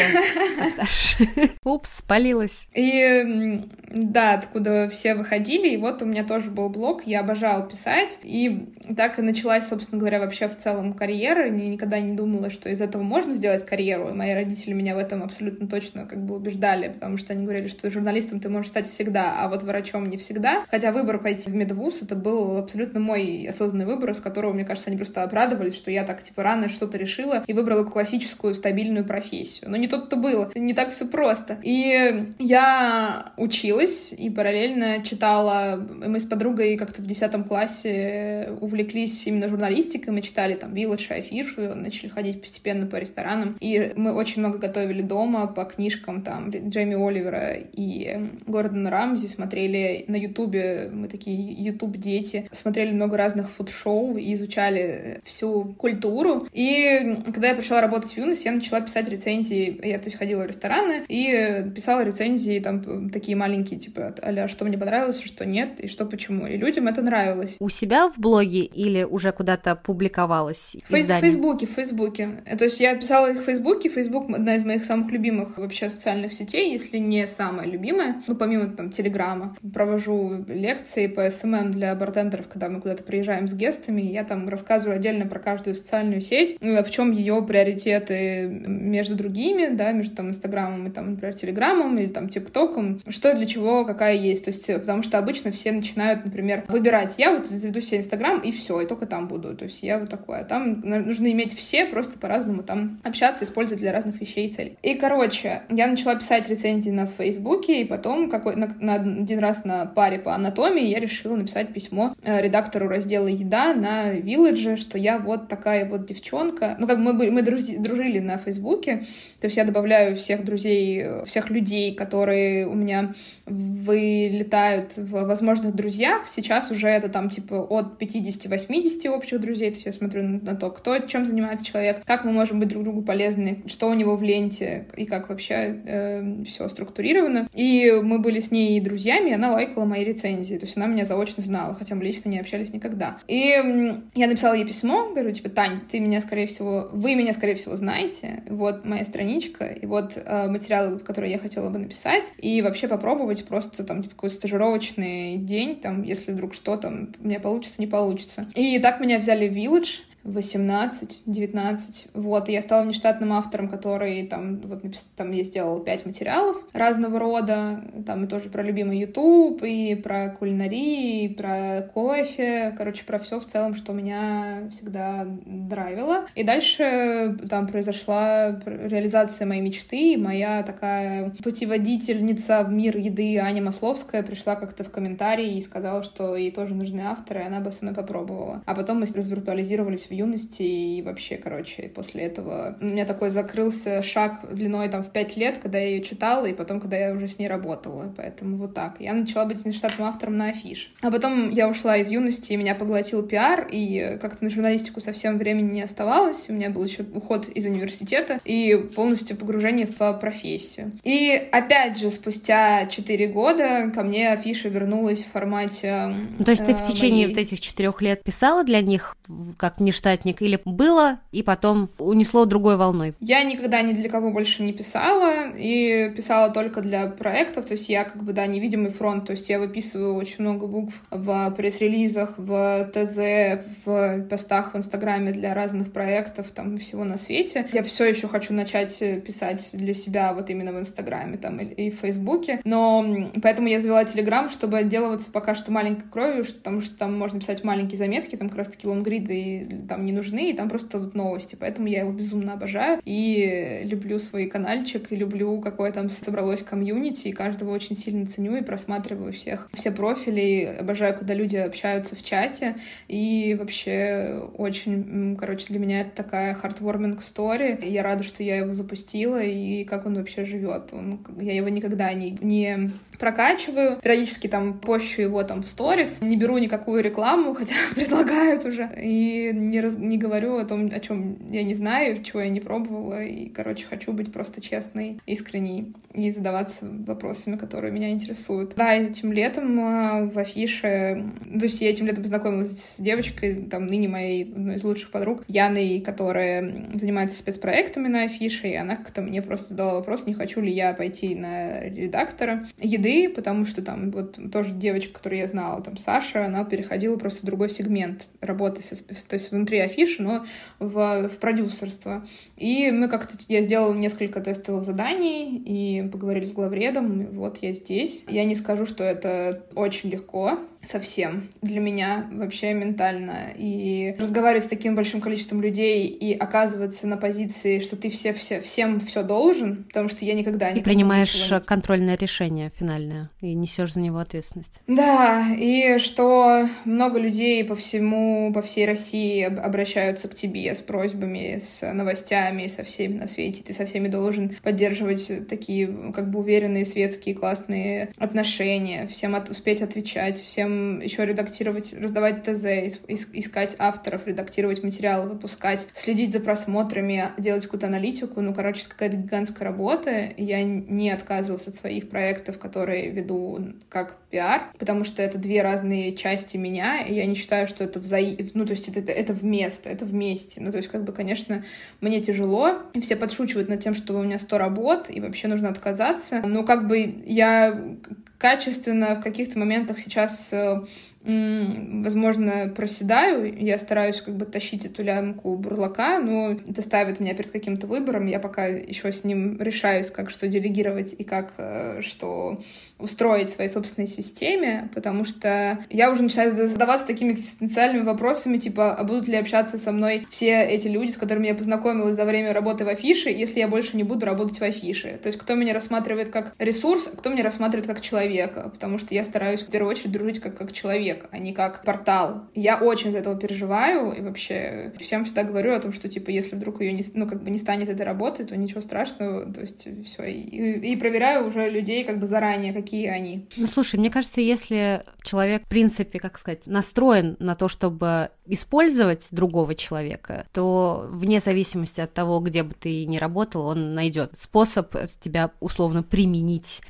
постарше. *laughs* Упс, спалилась. И да, откуда все выходили, и вот у меня тоже был блог, блог, я обожала писать, и так и началась, собственно говоря, вообще в целом карьера. Я никогда не думала, что из этого можно сделать карьеру, и мои родители меня в этом абсолютно точно как бы убеждали, потому что они говорили, что журналистом ты можешь стать всегда, а вот врачом не всегда. Хотя выбор пойти в медвуз, это был абсолютно мой осознанный выбор, с которого, мне кажется, они просто обрадовались, что я так, типа, рано что-то решила и выбрала классическую стабильную профессию. Но не тут-то было, не так все просто. И я училась и параллельно читала, мы с подругой как как-то в 10 классе увлеклись именно журналистикой, мы читали там Village, афишу, начали ходить постепенно по ресторанам, и мы очень много готовили дома по книжкам там Джейми Оливера и Гордона Рамзи, смотрели на Ютубе, мы такие Ютуб-дети, смотрели много разных фуд-шоу и изучали всю культуру. И когда я пришла работать в юность, я начала писать рецензии, я то есть ходила в рестораны и писала рецензии там такие маленькие, типа, а что мне понравилось, что нет, и что почему. И людям это нравилось. У себя в блоге или уже куда-то публиковалось Фей- В Фейсбуке, в Фейсбуке. То есть я писала их в Фейсбуке. Фейсбук — одна из моих самых любимых вообще социальных сетей, если не самая любимая. Ну, помимо там Телеграма. Провожу лекции по SMM для бартендеров, когда мы куда-то приезжаем с guest ами. Я там рассказываю отдельно про каждую социальную сеть, ну, в чем ее приоритеты между другими, да, между там Инстаграмом и там, например, Телеграмом или там ТикТоком, что для чего, какая есть. То есть, потому что обычно все начинают, например, например, выбирать. Я вот заведу себе Инстаграм, и все, и только там буду. То есть я вот такое. Там нужно иметь все, просто по-разному там общаться, использовать для разных вещей и целей. И, короче, я начала писать рецензии на Фейсбуке, и потом какой, на, на один раз на паре по анатомии я решила написать письмо э, редактору раздела «Еда» на Вилладже, что я вот такая вот девчонка. Ну, как мы, мы дружили на Фейсбуке, то есть я добавляю всех друзей, всех людей, которые у меня вылетают в возможных друзьях сейчас уже это там типа от 50-80 общих друзей, то есть я смотрю на то, кто чем занимается человек, как мы можем быть друг другу полезны, что у него в ленте и как вообще э, все структурировано. И мы были с ней друзьями, и она лайкала мои рецензии, то есть она меня заочно знала, хотя мы лично не общались никогда. И я написала ей письмо, говорю, типа, Тань, ты меня, скорее всего, вы меня, скорее всего, знаете, вот моя страничка, и вот э, материалы, которые я хотела бы написать, и вообще попробовать просто там типа, какой стажировочный день, там, если вдруг что там у меня получится, не получится. И так меня взяли в Village, 18, 19. Вот, и я стала внештатным автором, который там, вот, там я сделала пять материалов разного рода, там и тоже про любимый YouTube, и про кулинарии, и про кофе, короче, про все в целом, что меня всегда драйвило. И дальше там произошла реализация моей мечты, моя такая путеводительница в мир еды Аня Масловская пришла как-то в комментарии и сказала, что ей тоже нужны авторы, и она бы со мной попробовала. А потом мы развиртуализировались в юности, и вообще, короче, после этого у меня такой закрылся шаг длиной там в пять лет, когда я ее читала, и потом, когда я уже с ней работала, поэтому вот так. Я начала быть нештатным автором на афиш. А потом я ушла из юности, и меня поглотил пиар, и как-то на журналистику совсем времени не оставалось, у меня был еще уход из университета и полностью погружение в профессию. И опять же, спустя четыре года ко мне афиша вернулась в формате... Ну, то есть ты в э, течение моей... вот этих четырех лет писала для них как нештатный штатник, или было и потом унесло другой волной? Я никогда ни для кого больше не писала, и писала только для проектов, то есть я как бы, да, невидимый фронт, то есть я выписываю очень много букв в пресс-релизах, в ТЗ, в постах в Инстаграме для разных проектов, там, всего на свете. Я все еще хочу начать писать для себя вот именно в Инстаграме, там, и в Фейсбуке, но поэтому я завела Телеграм, чтобы отделываться пока что маленькой кровью, потому что там можно писать маленькие заметки, там как раз-таки лонгриды и там не нужны, и там просто вот новости, поэтому я его безумно обожаю и люблю свой каналчик, и люблю, какое там собралось комьюнити, и каждого очень сильно ценю и просматриваю всех, все профили, обожаю, когда люди общаются в чате, и вообще очень, короче, для меня это такая heartwarming story, я рада, что я его запустила, и как он вообще живет. Он, я его никогда не, не прокачиваю, периодически там пощу его там в сторис, не беру никакую рекламу, *laughs* хотя предлагают уже, и не, раз, не говорю о том, о чем я не знаю, чего я не пробовала, и, короче, хочу быть просто честной, искренней и задаваться вопросами, которые меня интересуют. Да, этим летом э, в афише, то есть я этим летом познакомилась с девочкой, там, ныне моей одной из лучших подруг, Яной, которая занимается спецпроектами на афише, и она как-то мне просто задала вопрос, не хочу ли я пойти на редактора еды потому что там вот тоже девочка, которую я знала, там Саша, она переходила просто в другой сегмент работы, со, то есть внутри афиши, но в, в продюсерство. И мы как-то, я сделала несколько тестовых заданий и поговорили с главредом, вот я здесь. Я не скажу, что это очень легко, совсем для меня вообще ментально. И разговаривать с таким большим количеством людей и оказываться на позиции, что ты все, все, всем все должен, потому что я никогда не... И принимаешь не... контрольное решение финальное, и несешь за него ответственность. Да, и что много людей по всему, по всей России обращаются к тебе с просьбами, с новостями, со всеми на свете. Ты со всеми должен поддерживать такие как бы уверенные, светские, классные отношения, всем от, успеть отвечать, всем всем еще редактировать, раздавать ТЗ, искать авторов, редактировать материалы, выпускать, следить за просмотрами, делать какую-то аналитику. Ну, короче, какая-то гигантская работа. Я не отказывалась от своих проектов, которые веду как пиар, потому что это две разные части меня, и я не считаю, что это вза... ну, то есть это, это вместо, это вместе. Ну, то есть, как бы, конечно, мне тяжело, и все подшучивают над тем, что у меня 100 работ, и вообще нужно отказаться. Но как бы я качественно в каких-то моментах сейчас So возможно, проседаю, я стараюсь как бы тащить эту лямку бурлака, но это ставит меня перед каким-то выбором, я пока еще с ним решаюсь, как что делегировать и как э, что устроить в своей собственной системе, потому что я уже начинаю задаваться такими экзистенциальными вопросами, типа, а будут ли общаться со мной все эти люди, с которыми я познакомилась за время работы в афише, если я больше не буду работать в афише? То есть кто меня рассматривает как ресурс, а кто меня рассматривает как человека, потому что я стараюсь в первую очередь дружить как, как человек, человек, а не как портал. Я очень за этого переживаю, и вообще всем всегда говорю о том, что, типа, если вдруг ее не, ну, как бы не станет этой работы, то ничего страшного, то есть все. И, и проверяю уже людей как бы заранее, какие они. Ну, слушай, мне кажется, если человек, в принципе, как сказать, настроен на то, чтобы использовать другого человека, то вне зависимости от того, где бы ты ни работал, он найдет способ тебя условно применить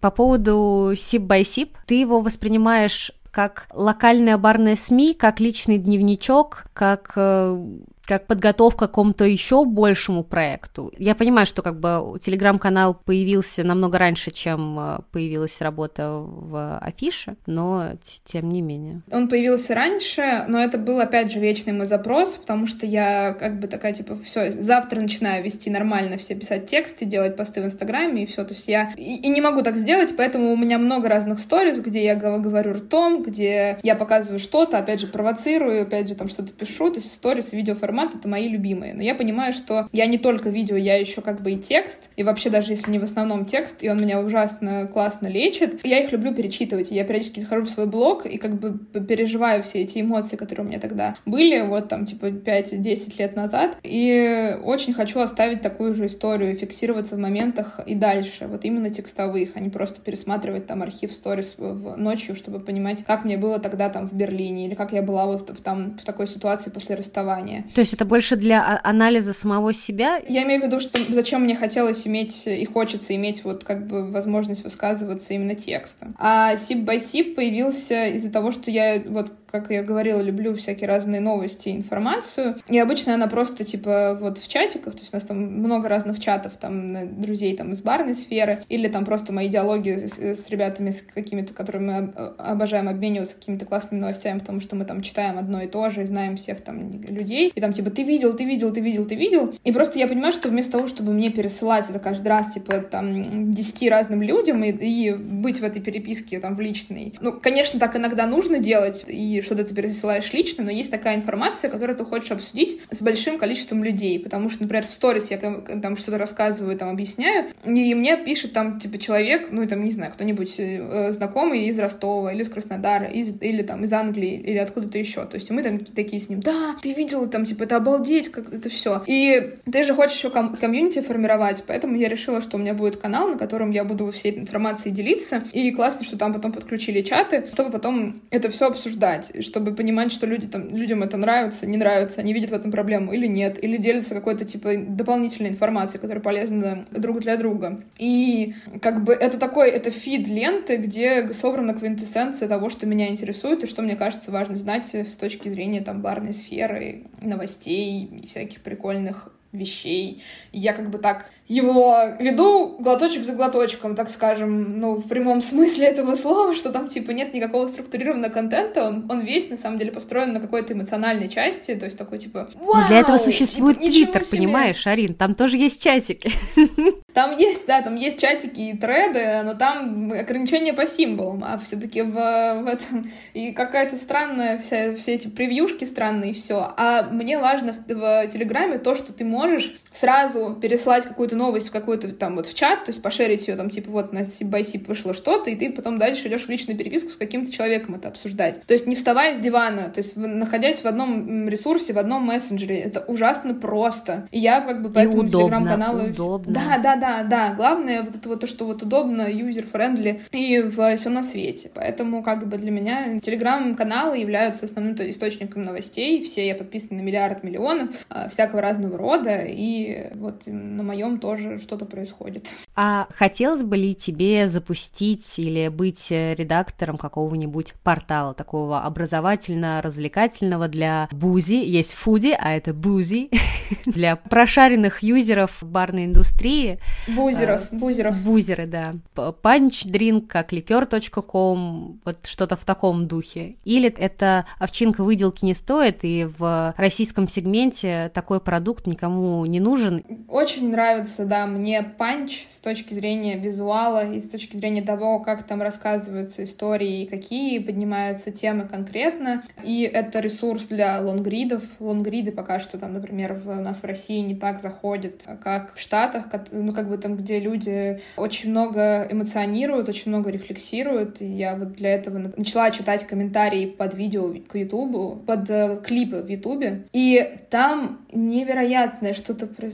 по поводу SIP by SIP, ты его воспринимаешь как локальная барная СМИ, как личный дневничок, как э, как подготовка к какому-то еще большему проекту. Я понимаю, что как бы телеграм-канал появился намного раньше, чем э, появилась работа в афише, но тем не менее. Он появился раньше, но это был опять же вечный мой запрос, потому что я как бы такая типа все, завтра начинаю вести нормально все писать тексты, делать посты в Инстаграме и все. То есть я и, и не могу так сделать, поэтому у меня много разных сториз, где я говорю ртом, где я показываю что-то, опять же провоцирую, опять же там что-то пишу, то есть сторис, видеоформат формат — это мои любимые. Но я понимаю, что я не только видео, я еще как бы и текст. И вообще даже если не в основном текст, и он меня ужасно классно лечит, я их люблю перечитывать. Я периодически захожу в свой блог и как бы переживаю все эти эмоции, которые у меня тогда были, вот там типа 5-10 лет назад. И очень хочу оставить такую же историю, фиксироваться в моментах и дальше, вот именно текстовых, а не просто пересматривать там архив сторис в ночью, чтобы понимать, как мне было тогда там в Берлине, или как я была вот там в такой ситуации после расставания. То это больше для анализа самого себя? Я имею в виду, что зачем мне хотелось иметь и хочется иметь вот как бы возможность высказываться именно текстом. А Sip by Sip появился из-за того, что я вот как я говорила, люблю всякие разные новости и информацию. И обычно она просто, типа, вот в чатиках, то есть у нас там много разных чатов, там, друзей там из барной сферы, или там просто мои диалоги с, с ребятами, с какими-то, которыми мы обожаем обмениваться какими-то классными новостями, потому что мы там читаем одно и то же, и знаем всех там людей, и там, типа, ты видел, ты видел, ты видел, ты видел. И просто я понимаю, что вместо того, чтобы мне пересылать это каждый раз, типа, там, десяти разным людям и, и быть в этой переписке, там, в личной, ну, конечно, так иногда нужно делать, и что-то ты пересылаешь лично, но есть такая информация, которую ты хочешь обсудить с большим количеством людей, потому что, например, в сторис я там что-то рассказываю, там объясняю, и мне пишет там, типа, человек, ну, там, не знаю, кто-нибудь э, знакомый из Ростова или из Краснодара, из, или там из Англии, или откуда-то еще. То есть мы там такие с ним, да, ты видел там, типа, это обалдеть, как это все. И ты же хочешь еще ком- комьюнити формировать, поэтому я решила, что у меня будет канал, на котором я буду всей этой информацией делиться, и классно, что там потом подключили чаты, чтобы потом это все обсуждать чтобы понимать, что люди, там, людям это нравится, не нравится, они видят в этом проблему или нет, или делятся какой-то, типа, дополнительной информацией, которая полезна друг для друга. И как бы это такой, это фид ленты, где собрана квинтэссенция того, что меня интересует и что мне кажется важно знать с точки зрения там барной сферы, новостей и всяких прикольных вещей. я как бы так его веду глоточек за глоточком, так скажем, ну, в прямом смысле этого слова, что там, типа, нет никакого структурированного контента, он, он весь, на самом деле, построен на какой-то эмоциональной части, то есть такой, типа, Вау! Но для этого существует типа, Твиттер, понимаешь, Арин, там тоже есть чатики. Там есть, да, там есть чатики и треды, но там ограничения по символам, а все-таки в, в этом и какая-то странная вся, все эти превьюшки странные и все. А мне важно в, в Телеграме то, что ты можешь сразу переслать какую-то новость в какую-то там вот в чат, то есть пошерить ее там типа вот на SIP вышло что-то, и ты потом дальше идешь в личную переписку с каким-то человеком это обсуждать. То есть не вставая с дивана, то есть находясь в одном ресурсе, в одном мессенджере, это ужасно просто. И я как бы поэтому телеграм-каналы... Удобно. Да, да, да, да. Главное вот это вот то, что вот удобно, user-friendly и в все на свете. Поэтому как бы для меня телеграм-каналы являются основным источником новостей. Все я подписана на миллиард миллионов а, всякого разного рода, и вот на моем тоже что-то происходит. *laughs* А хотелось бы ли тебе запустить или быть редактором какого-нибудь портала такого образовательно-развлекательного для бузи? Есть фуди, а это бузи *laughs* для прошаренных юзеров барной индустрии. Бузеров, а, бузеров. Бузеры, да. Punch как liquor.com, вот что-то в таком духе. Или это овчинка выделки не стоит, и в российском сегменте такой продукт никому не нужен, нужен. Очень нравится, да, мне панч с точки зрения визуала и с точки зрения того, как там рассказываются истории и какие поднимаются темы конкретно. И это ресурс для лонгридов. Лонгриды пока что там, например, в, у нас в России не так заходят, как в Штатах, ну, как бы там, где люди очень много эмоционируют, очень много рефлексируют. И я вот для этого начала читать комментарии под видео к Ютубу, под э, клипы в Ютубе. И там невероятное что-то происходит.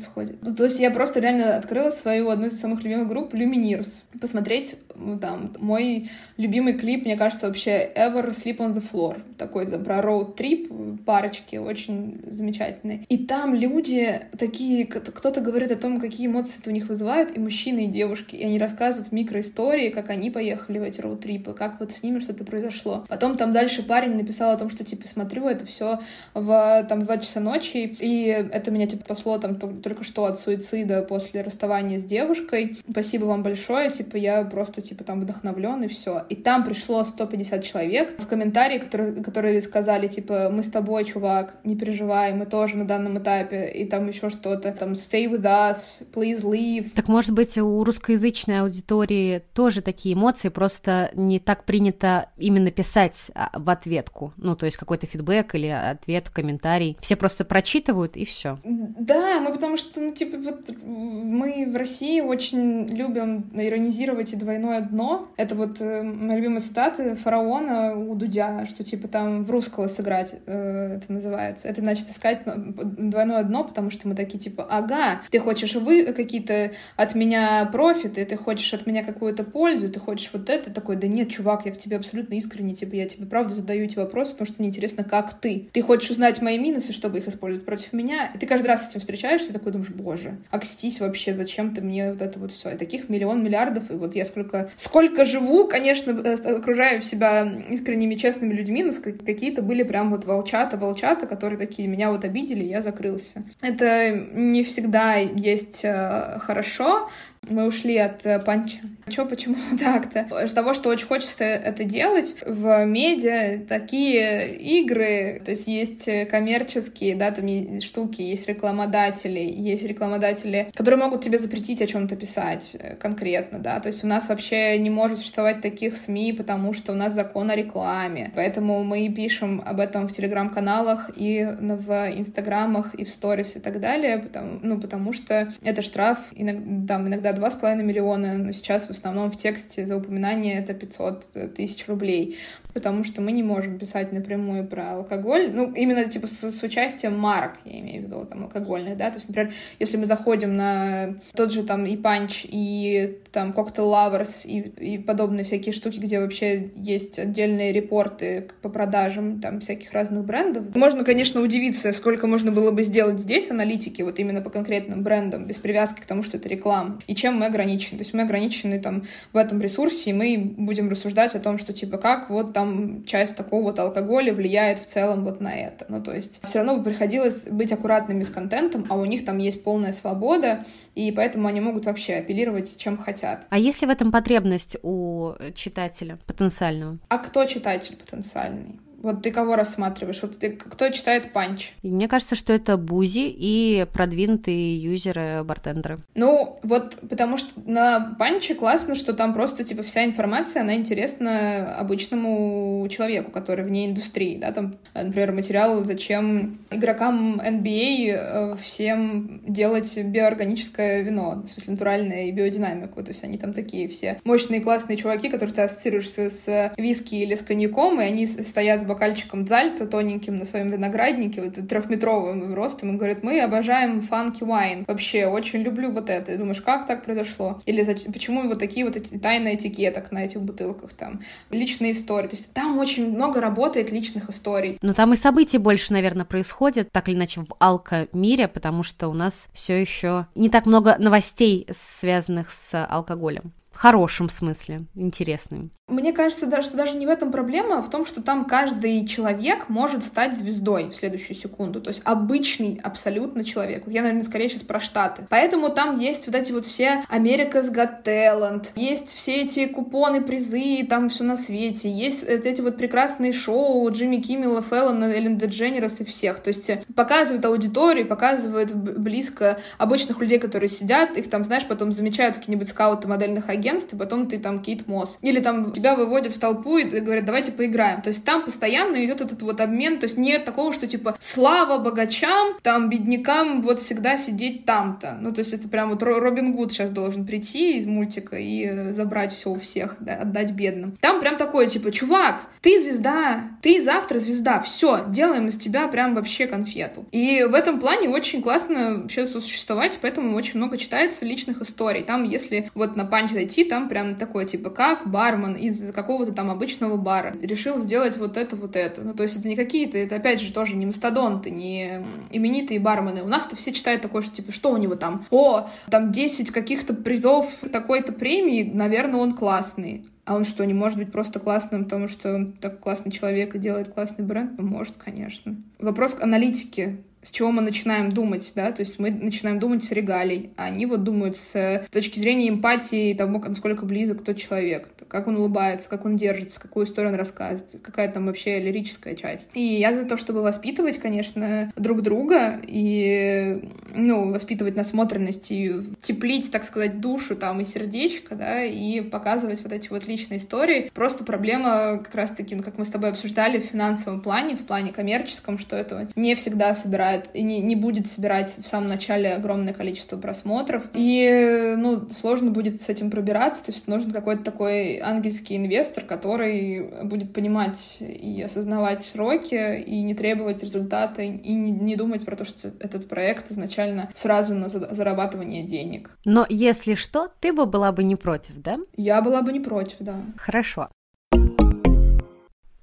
То есть я просто реально открыла свою одну из самых любимых групп Lumineers. Посмотреть ну, там мой любимый клип, мне кажется, вообще Ever Sleep on the Floor. Такой там, про роуд-трип парочки, очень замечательный. И там люди такие, кто-то говорит о том, какие эмоции это у них вызывают, и мужчины, и девушки, и они рассказывают микроистории, как они поехали в эти роуд-трипы, как вот с ними что-то произошло. Потом там дальше парень написал о том, что, типа, смотрю, это все в там 2 часа ночи, и это меня, типа, спасло там только что от суицида после расставания с девушкой. Спасибо вам большое, типа, я просто, типа, там вдохновлен, и все. И там пришло 150 человек в комментарии, которые, которые сказали, типа, мы с тобой, чувак, не переживай, мы тоже на данном этапе, и там еще что-то, там, stay with us, please leave. Так, может быть, у русскоязычной аудитории тоже такие эмоции, просто не так принято именно писать а, в ответку, ну, то есть какой-то фидбэк или ответ, комментарий. Все просто прочитывают, и все. Да, мы потому что, ну, типа, вот мы в России очень любим иронизировать и двойное дно. Это вот э, моя любимая цитата фараона у Дудя, что, типа, там в русского сыграть э, это называется. Это значит искать двойное дно, потому что мы такие, типа, ага, ты хочешь вы какие-то от меня профиты, ты хочешь от меня какую-то пользу, ты хочешь вот это, такой, да нет, чувак, я к тебе абсолютно искренне, типа, я тебе правда задаю эти вопросы, потому что мне интересно, как ты. Ты хочешь узнать мои минусы, чтобы их использовать против меня, и ты каждый раз с этим встречаешься, и такой думаешь, боже, окстись вообще, зачем ты мне вот это вот все. И таких миллион миллиардов, и вот я сколько, сколько живу, конечно, э, окружаю себя искренними, честными людьми, но какие-то были прям вот волчата, волчата, которые такие меня вот обидели, я закрылся. Это не всегда есть э, хорошо, мы ушли от э, панча. Чё, почему *laughs* так-то? Из того, что очень хочется это делать, в медиа такие игры, то есть есть э, коммерческие, да, там штуки, есть рекламодатели, есть рекламодатели, которые могут тебе запретить о чем-то писать э, конкретно, да, то есть у нас вообще не может существовать таких СМИ, потому что у нас закон о рекламе, поэтому мы пишем об этом в телеграм-каналах и в инстаграмах, и в сторис и так далее, потому, ну, потому что это штраф, иногда, там, иногда с половиной миллиона, но сейчас в основном в тексте за упоминание это 500 тысяч рублей потому что мы не можем писать напрямую про алкоголь, ну, именно, типа, с, с участием марок, я имею в виду, там, алкогольных, да, то есть, например, если мы заходим на тот же, там, и Punch, и, там, Cocktail Lovers, и, и подобные всякие штуки, где вообще есть отдельные репорты по продажам, там, всяких разных брендов, можно, конечно, удивиться, сколько можно было бы сделать здесь аналитики, вот именно по конкретным брендам, без привязки к тому, что это реклама, и чем мы ограничены, то есть мы ограничены, там, в этом ресурсе, и мы будем рассуждать о том, что, типа, как вот там часть такого вот алкоголя влияет в целом вот на это. Ну, то есть все равно бы приходилось быть аккуратными с контентом, а у них там есть полная свобода, и поэтому они могут вообще апеллировать чем хотят. А есть ли в этом потребность у читателя потенциального? А кто читатель потенциальный? Вот ты кого рассматриваешь? Вот ты, кто читает панч? Мне кажется, что это бузи и продвинутые юзеры, бартендеры. Ну, вот потому что на панче классно, что там просто, типа, вся информация, она интересна обычному человеку, который вне индустрии, да, там, например, материал, зачем игрокам NBA э, всем делать биоорганическое вино, в смысле, натуральное и биодинамику, то есть они там такие все мощные классные чуваки, которые ты ассоциируешься с виски или с коньяком, и они стоят с бокальчиком дзальта тоненьким на своем винограднике, вот трехметровым ростом, и говорят, мы обожаем фанки вайн. Вообще, очень люблю вот это. И думаешь, как так произошло? Или почему вот такие вот эти тайные этикеток на этих бутылках там? Личные истории. То есть там очень много работает личных историй. Но там и событий больше, наверное, происходит, так или иначе, в алко-мире, потому что у нас все еще не так много новостей, связанных с алкоголем. в хорошем смысле, интересным. Мне кажется, да, что даже не в этом проблема, а в том, что там каждый человек может стать звездой в следующую секунду. То есть обычный абсолютно человек. Вот я, наверное, скорее сейчас про Штаты. Поэтому там есть вот эти вот все America's Got Talent, есть все эти купоны, призы, там все на свете, есть эти вот прекрасные шоу Джимми Киммела, Феллона, Эллен Дедженерас и всех. То есть показывают аудиторию, показывают близко обычных людей, которые сидят, их там, знаешь, потом замечают какие-нибудь скауты модельных агентств, и потом ты там Кейт Мосс. Или там тебя выводят в толпу и говорят, давайте поиграем. То есть там постоянно идет этот вот обмен, то есть нет такого, что типа слава богачам, там беднякам вот всегда сидеть там-то. Ну, то есть это прям вот Робин Гуд сейчас должен прийти из мультика и э, забрать все у всех, да, отдать бедным. Там прям такое, типа, чувак, ты звезда, ты завтра звезда, все, делаем из тебя прям вообще конфету. И в этом плане очень классно вообще существовать, поэтому очень много читается личных историй. Там, если вот на Punch зайти, там прям такое, типа, как бармен из какого-то там обычного бара. Решил сделать вот это, вот это. Ну, то есть это не какие-то, это опять же тоже не мастодонты, не именитые бармены. У нас-то все читают такое, что типа, что у него там? О, там 10 каких-то призов такой-то премии, наверное, он классный. А он что, не может быть просто классным, потому что он так классный человек и делает классный бренд? Ну, может, конечно. Вопрос к аналитике с чего мы начинаем думать, да, то есть мы начинаем думать с регалий, а они вот думают с точки зрения эмпатии того, насколько близок тот человек, как он улыбается, как он держится, какую историю он рассказывает, какая там вообще лирическая часть. И я за то, чтобы воспитывать, конечно, друг друга и, ну, воспитывать насмотренность и теплить, так сказать, душу там и сердечко, да, и показывать вот эти вот личные истории. Просто проблема как раз-таки, ну, как мы с тобой обсуждали, в финансовом плане, в плане коммерческом, что это не всегда собирает и не, не будет собирать в самом начале огромное количество просмотров. И, ну, сложно будет с этим пробираться, то есть нужен какой-то такой ангельский инвестор, который будет понимать и осознавать сроки, и не требовать результата, и не, не думать про то, что этот проект изначально сразу на зарабатывание денег. Но если что, ты бы была бы не против, да? Я была бы не против, да. Хорошо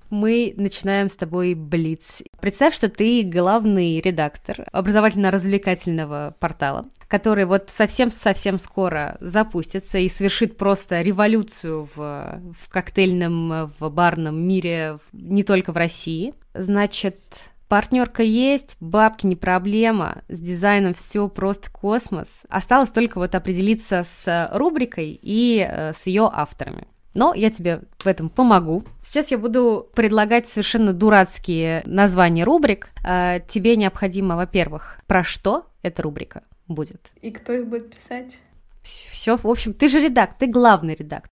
мы начинаем с тобой блиц. Представь, что ты главный редактор образовательно-развлекательного портала, который вот совсем-совсем скоро запустится и совершит просто революцию в, в коктейльном, в барном мире, не только в России. Значит, Партнерка есть, бабки не проблема, с дизайном все просто космос. Осталось только вот определиться с рубрикой и э, с ее авторами. Но я тебе в этом помогу. Сейчас я буду предлагать совершенно дурацкие названия рубрик. А, тебе необходимо, во-первых, про что эта рубрика будет. И кто их будет писать? Все, в общем, ты же редактор, ты главный редактор.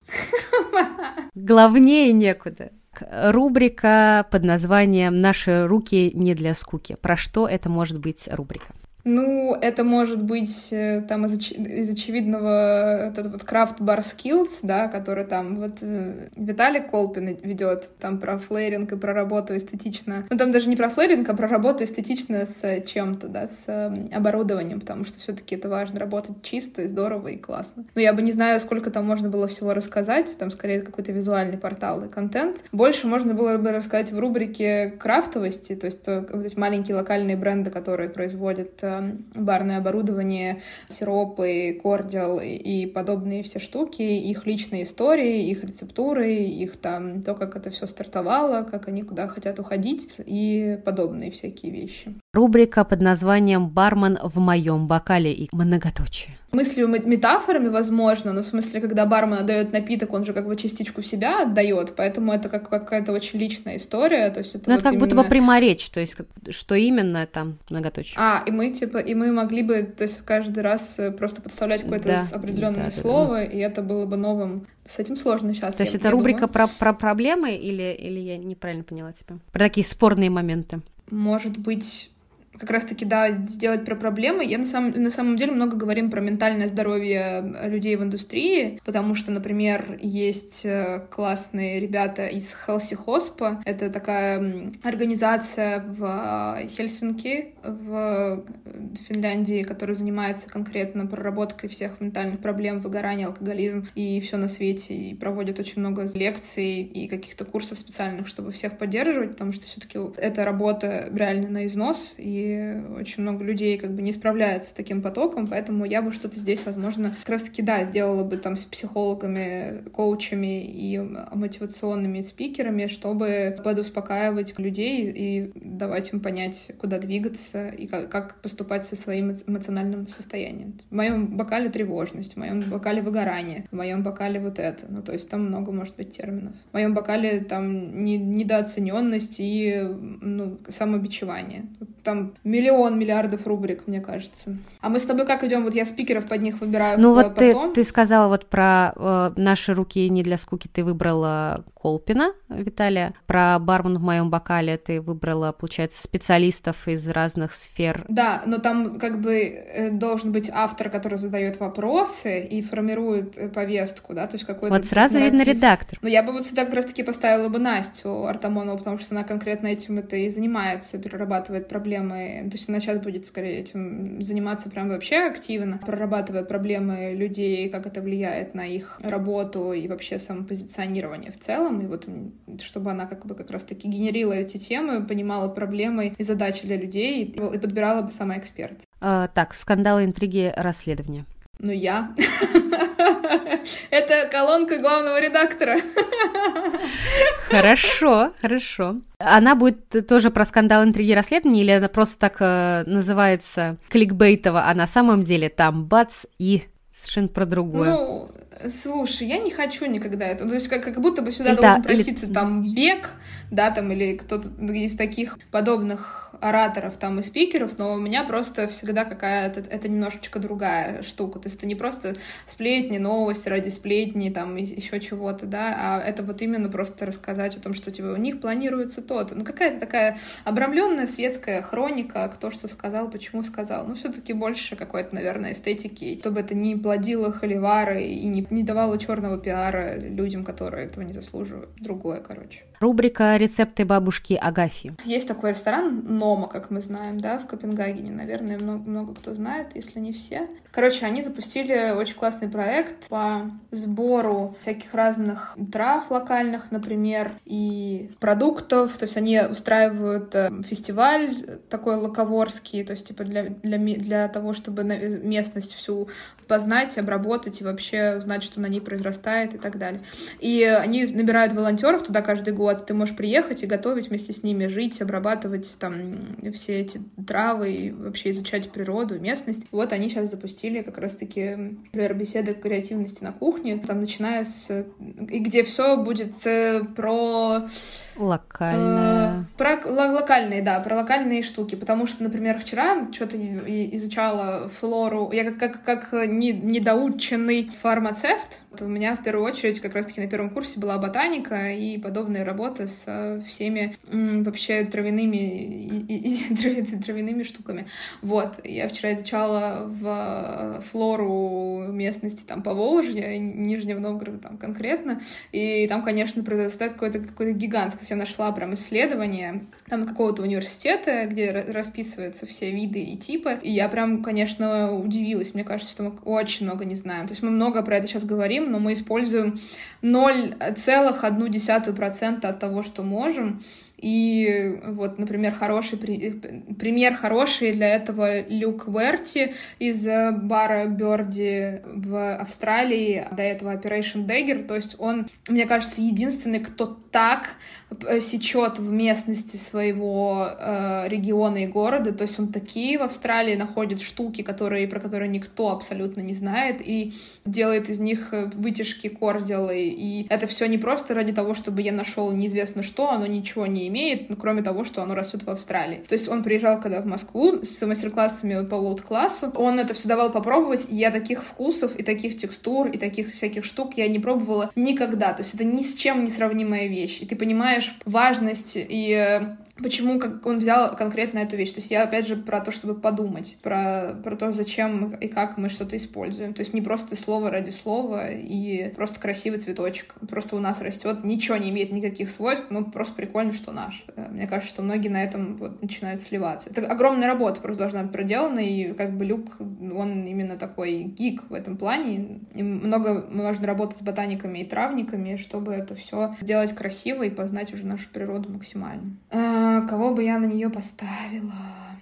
*laughs* Главнее некуда. Рубрика под названием «Наши руки не для скуки». Про что это может быть рубрика? Ну, это может быть э, там из, оч... из очевидного этот вот Craft Bar Skills, да, который там вот э, Виталик Колпин ведет там про флейринг и про работу эстетично. Ну, там даже не про флейринг, а про работу эстетично с чем-то, да, с э, оборудованием, потому что все-таки это важно работать чисто и здорово и классно. Но я бы не знаю, сколько там можно было всего рассказать, там скорее какой-то визуальный портал и контент. Больше можно было бы рассказать в рубрике крафтовости, то есть, то, то есть маленькие локальные бренды, которые производят барное оборудование, сиропы, кордиал и подобные все штуки, их личные истории, их рецептуры, их там то, как это все стартовало, как они куда хотят уходить и подобные всякие вещи. Рубрика под названием «Бармен в моем бокале» и многоточие мыслью метафорами, возможно, но в смысле, когда бармен отдает напиток, он же как бы частичку себя отдает, поэтому это как какая-то очень личная история, то есть это, ну, вот это как именно... будто бы пряморечь, то есть что именно там многоточие. А, и мы типа, и мы могли бы, то есть каждый раз э, просто подставлять какое-то да, определенное да, слово, да, да. и это было бы новым. С этим сложно сейчас. То есть это рубрика про, про проблемы или, или я неправильно поняла тебя? Про такие спорные моменты? Может быть, как раз-таки, да, сделать про проблемы. Я на самом, на самом деле много говорим про ментальное здоровье людей в индустрии, потому что, например, есть э, классные ребята из Healthy Hospa. Это такая организация в э, Хельсинки, в Финляндии, которая занимается конкретно проработкой всех ментальных проблем, выгорания, алкоголизм и все на свете, и проводит очень много лекций и каких-то курсов специальных, чтобы всех поддерживать, потому что все-таки эта работа реально на износ, и очень много людей как бы не справляется с таким потоком, поэтому я бы что-то здесь, возможно, как раз-таки, да, сделала бы там с психологами, коучами и мотивационными спикерами, чтобы подуспокаивать людей и давать им понять, куда двигаться и как, как поступать со своим эмоциональным состоянием. В моем бокале тревожность, в моем бокале выгорание, в моем бокале вот это. Ну, то есть там много может быть терминов. В моем бокале там не, недооцененность и ну, самобичевание. Там миллион миллиардов рубрик, мне кажется. А мы с тобой как идем? Вот я спикеров под них выбираю. Ну вот потом. ты, ты сказала вот про э, наши руки не для скуки, ты выбрала Колпина Виталия. Про бармен в моем бокале ты выбрала, получается, специалистов из разных сфер. Да, но там как бы э, должен быть автор, который задает вопросы и формирует э, повестку, да, то есть какой-то Вот сразу нарратив. видно редактор. Но я бы вот сюда как раз-таки поставила бы Настю Артамонову, потому что она конкретно этим это и занимается, перерабатывает проблемы. То есть она сейчас будет скорее этим заниматься прям вообще активно, прорабатывая проблемы людей, как это влияет на их работу и вообще самопозиционирование в целом. И вот чтобы она как бы как раз-таки генерила эти темы, понимала проблемы и задачи для людей и подбирала бы сама эксперт. А, так, скандалы, интриги, расследования. Ну, я. Это колонка главного редактора. Хорошо, хорошо. Она будет тоже про скандал, интриги, расследования, или она просто так э, называется кликбейтово, а на самом деле там бац и совершенно про другое? Ну, слушай, я не хочу никогда это. То есть как, как будто бы сюда или должен да, проситься или... там бег, да, там, или кто-то из таких подобных ораторов там и спикеров, но у меня просто всегда какая-то, это немножечко другая штука. То есть это не просто сплетни, новости ради сплетни, там еще чего-то, да, а это вот именно просто рассказать о том, что типа, у них планируется то-то. Ну какая-то такая обрамленная светская хроника, кто что сказал, почему сказал. Ну все-таки больше какой-то, наверное, эстетики, чтобы это не плодило холивары и не, не давало черного пиара людям, которые этого не заслуживают. Другое, короче. Рубрика «Рецепты бабушки Агафьи». Есть такой ресторан Нома, как мы знаем, да, в Копенгагене. Наверное, много, много кто знает, если не все. Короче, они запустили очень классный проект по сбору всяких разных трав локальных, например, и продуктов. То есть они устраивают э, фестиваль такой лаковорский, то есть типа для, для, для того, чтобы местность всю познать, обработать и вообще узнать, что на ней произрастает и так далее. И они набирают волонтеров туда каждый год. Ты можешь приехать и готовить вместе с ними, жить, обрабатывать там все эти травы и вообще изучать природу, местность. Вот они сейчас запустили как раз-таки, например, беседы креативности на кухне, там начиная с... и где все будет э, про Локальная. Э, про локальные, да, про локальные штуки. Потому что, например, вчера что-то изучала флору. Я как, как, как не, недоученный фармацевт, у меня в первую очередь как раз-таки на первом курсе была ботаника и подобные работы с э, всеми вообще травяными, и, и, *laughs* травяными штуками. Вот. Я вчера изучала в флору местности там по Волжье, Нижнего Новгорода там конкретно. И там, конечно, произрастает какой-то какой гигантский я нашла прям исследование там какого-то университета, где расписываются все виды и типы. И я прям, конечно, удивилась. Мне кажется, что мы очень много не знаем. То есть мы много про это сейчас говорим, но мы используем 0,1% от того, что можем. И вот, например, хороший пример хороший для этого Люк Верти из бара Берди в Австралии, до этого Operation Dagger. То есть он, мне кажется, единственный, кто так Э, сечет в местности своего э, региона и города, то есть он такие в Австралии находит штуки, которые, про которые никто абсолютно не знает, и делает из них э, вытяжки, корделы, и это все не просто ради того, чтобы я нашел неизвестно что, оно ничего не имеет, ну, кроме того, что оно растет в Австралии. То есть он приезжал когда в Москву с мастер-классами по World классу он это все давал попробовать, и я таких вкусов, и таких текстур, и таких всяких штук я не пробовала никогда, то есть это ни с чем не сравнимая вещь, и ты понимаешь, понимаешь важность и э, почему как он взял конкретно эту вещь. То есть я, опять же, про то, чтобы подумать, про, про то, зачем и как мы что-то используем. То есть не просто слово ради слова и просто красивый цветочек. Просто у нас растет, ничего не имеет никаких свойств, ну просто прикольно, что наш. Мне кажется, что многие на этом вот начинают сливаться. Это огромная работа просто должна быть проделана, и как бы Люк, он именно такой гик в этом плане. И много можно работать с ботаниками и травниками, чтобы это все сделать красиво и познать уже нашу природу максимально. Кого бы я на нее поставила?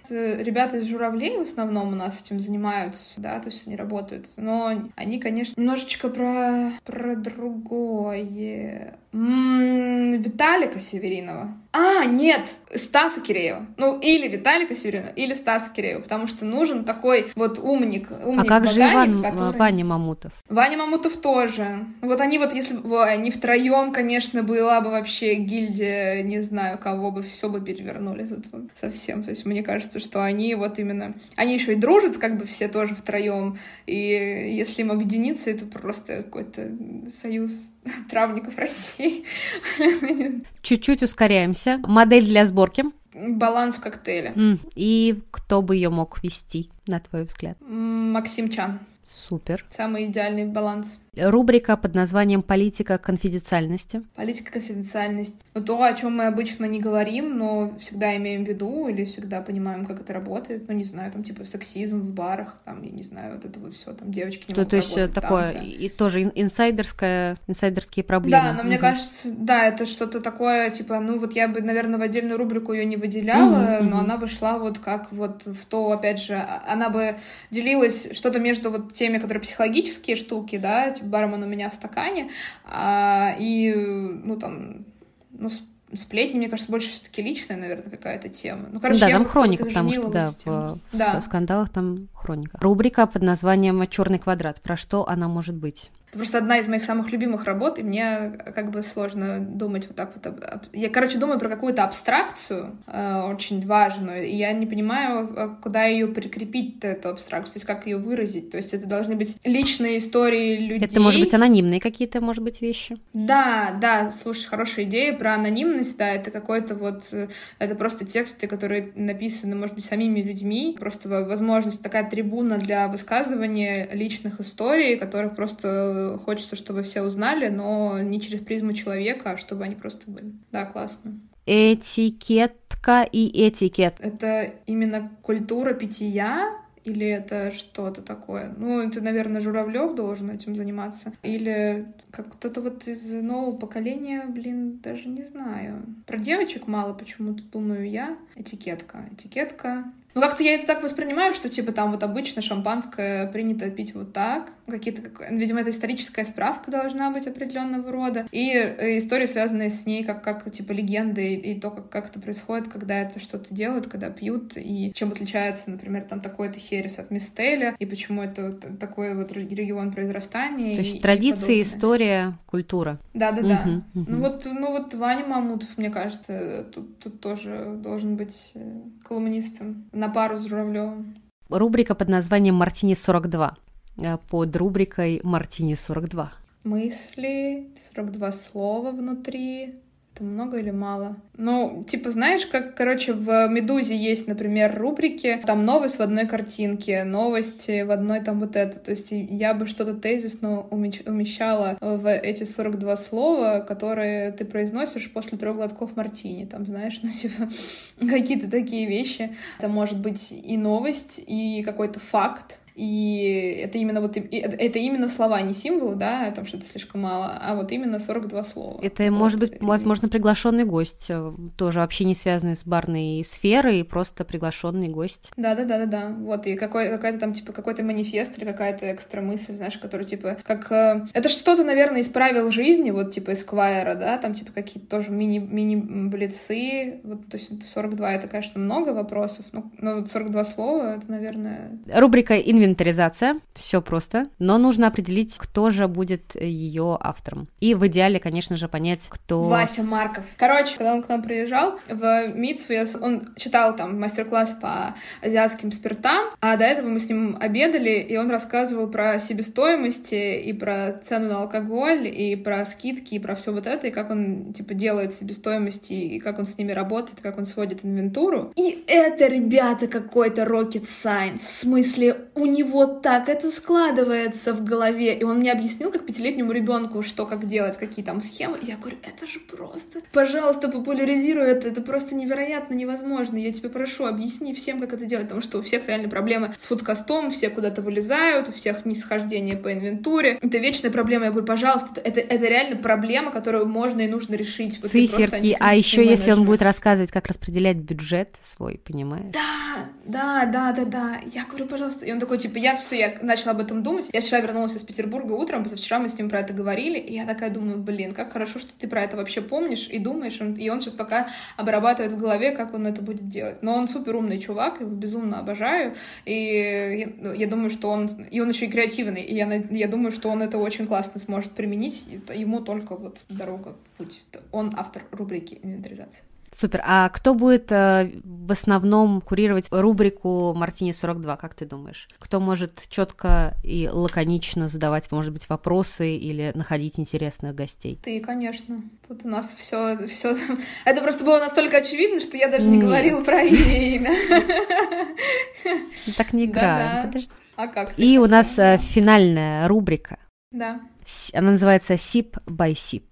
Ребята из журавлей в основном у нас этим занимаются, да, то есть они работают. Но они, конечно, немножечко про, про другое. М-м, Виталика Северинова. А, нет, Стаса Киреева. Ну, или Виталика Северинова, или Стаса Киреева, потому что нужен такой вот умник, умник А как же Иван, который... Ваня Мамутов? Ваня Мамутов тоже. Вот они вот, если бы они втроем, конечно, была бы вообще гильдия, не знаю, кого бы, все бы перевернули тут совсем. То есть мне кажется, что они вот именно... Они еще и дружат, как бы все тоже втроем. И если им объединиться, это просто какой-то союз *laughs* травников России. Чуть-чуть ускоряемся. Модель для сборки. Баланс коктейля. И кто бы ее мог вести, на твой взгляд? Максим Чан. Супер. Самый идеальный баланс. Рубрика под названием «Политика конфиденциальности». Политика конфиденциальности. Ну, то, о чем мы обычно не говорим, но всегда имеем в виду или всегда понимаем, как это работает. Ну, не знаю, там, типа, сексизм в барах, там, я не знаю, вот это вот все, там, девочки не то, могут То есть работать, такое, там, да. и тоже инсайдерское, инсайдерские проблемы. Да, но мне кажется, да, это что-то такое, типа, ну, вот я бы, наверное, в отдельную рубрику ее не выделяла, но она бы шла вот как вот в то, опять же, она бы делилась что-то между вот теми, которые психологические штуки, да, типа, бармен у меня в стакане, а, и, ну, там, ну, сплетни, мне кажется, больше все-таки личная, наверное, какая-то тема. Ну, короче, да, там хроника, потому что, да, в, да. в скандалах там хроника. Рубрика под названием «Черный квадрат». Про что она может быть? Это просто одна из моих самых любимых работ, и мне как бы сложно думать вот так вот. Я, короче, думаю про какую-то абстракцию э, очень важную, и я не понимаю, куда ее прикрепить, эту абстракцию, то есть как ее выразить. То есть это должны быть личные истории людей. Это, может быть, анонимные какие-то, может быть, вещи? Да, да, слушай, хорошая идея про анонимность, да, это какой-то вот, это просто тексты, которые написаны, может быть, самими людьми, просто возможность, такая трибуна для высказывания личных историй, которых просто хочется, чтобы все узнали, но не через призму человека, а чтобы они просто были. Да, классно. Этикетка и этикет. Это именно культура питья, или это что-то такое? Ну, это, наверное, Журавлев должен этим заниматься. Или как кто-то вот из нового поколения, блин, даже не знаю. Про девочек мало почему-то думаю я. Этикетка. Этикетка. Ну, как-то я это так воспринимаю, что, типа, там вот обычно шампанское принято пить вот так. Какие-то, видимо, это историческая справка должна быть определенного рода. И э, истории, связанные с ней, как, как типа, легенды, и, и то, как, как это происходит, когда это что-то делают, когда пьют, и чем отличается, например, там такой-то херес от мистеля, и почему это вот такой вот регион произрастания. То есть и, традиции, и история, культура. Да-да-да. Угу, угу. Ну вот, ну вот Ваня Мамутов, мне кажется, тут, тут тоже должен быть э, колумнистом на пару с Журавлевым. Рубрика под названием «Мартини 42» э, под рубрикой «Мартини 42». Мысли, 42 слова внутри, это много или мало? Ну, типа, знаешь, как, короче, в «Медузе» есть, например, рубрики, там новость в одной картинке, новости в одной там вот это. То есть я бы что-то тезисно умещала в эти 42 слова, которые ты произносишь после трех глотков мартини. Там, знаешь, *laughs* ну, типа, какие-то такие вещи. Это может быть и новость, и какой-то факт, и это именно вот это именно слова, не символы, да, там что-то слишком мало, а вот именно 42 слова. Это вот. может быть, возможно, приглашенный гость, э, тоже вообще не связанный с барной сферой, просто приглашенный гость. Да, да, да, да, да. Вот, и какой, какая-то там, типа, какой-то манифест или какая-то экстра мысль, знаешь, которая, типа, как... Э, это что-то, наверное, из правил жизни, вот, типа, Эсквайра, да, там, типа, какие-то тоже мини, мини-блицы, вот, то есть 42 это, конечно, много вопросов, но, но вот 42 слова, это, наверное... Рубрика инвентаризация, все просто, но нужно определить, кто же будет ее автором. И в идеале, конечно же, понять, кто... Вася Марков. Короче, когда он к нам приезжал, в Митсу он читал там мастер-класс по азиатским спиртам, а до этого мы с ним обедали, и он рассказывал про себестоимости и про цену на алкоголь, и про скидки, и про все вот это, и как он, типа, делает себестоимости, и как он с ними работает, как он сводит инвентуру. И это, ребята, какой-то rocket science. В смысле, у него так это складывается в голове. И он мне объяснил, как пятилетнему ребенку, что как делать, какие там схемы. И я говорю, это же просто... Пожалуйста, популяризируй это. Это просто невероятно невозможно. Я тебя прошу, объясни всем, как это делать. Потому что у всех реально проблемы с фудкастом, все куда-то вылезают, у всех нисхождение по инвентуре. Это вечная проблема. Я говорю, пожалуйста, это, это реально проблема, которую можно и нужно решить. Вот Циферки, а еще если он будет рассказывать, как распределять бюджет свой, понимаешь? Да, да, да, да, да. Я говорю, пожалуйста. И он такой, типа, я все, я начала об этом думать. Я вчера вернулась из Петербурга утром, позавчера мы с ним про это говорили, и я такая думаю, блин, как хорошо, что ты про это вообще помнишь и думаешь. И он сейчас пока обрабатывает в голове, как он это будет делать. Но он супер умный чувак, его безумно обожаю. И я, ну, я думаю, что он... И он еще и креативный. И я, я думаю, что он это очень классно сможет применить. Ему только вот дорога, путь. Он автор рубрики инвентаризация. Супер. А кто будет э, в основном курировать рубрику Мартини 42, как ты думаешь? Кто может четко и лаконично задавать, может быть, вопросы или находить интересных гостей? Ты, конечно. Тут у нас все, все. Это просто было настолько очевидно, что я даже не Нет. говорила про имя. Так не играем. Подожди. А как? И у нас э, финальная рубрика. Да. Она называется Sip by Sip.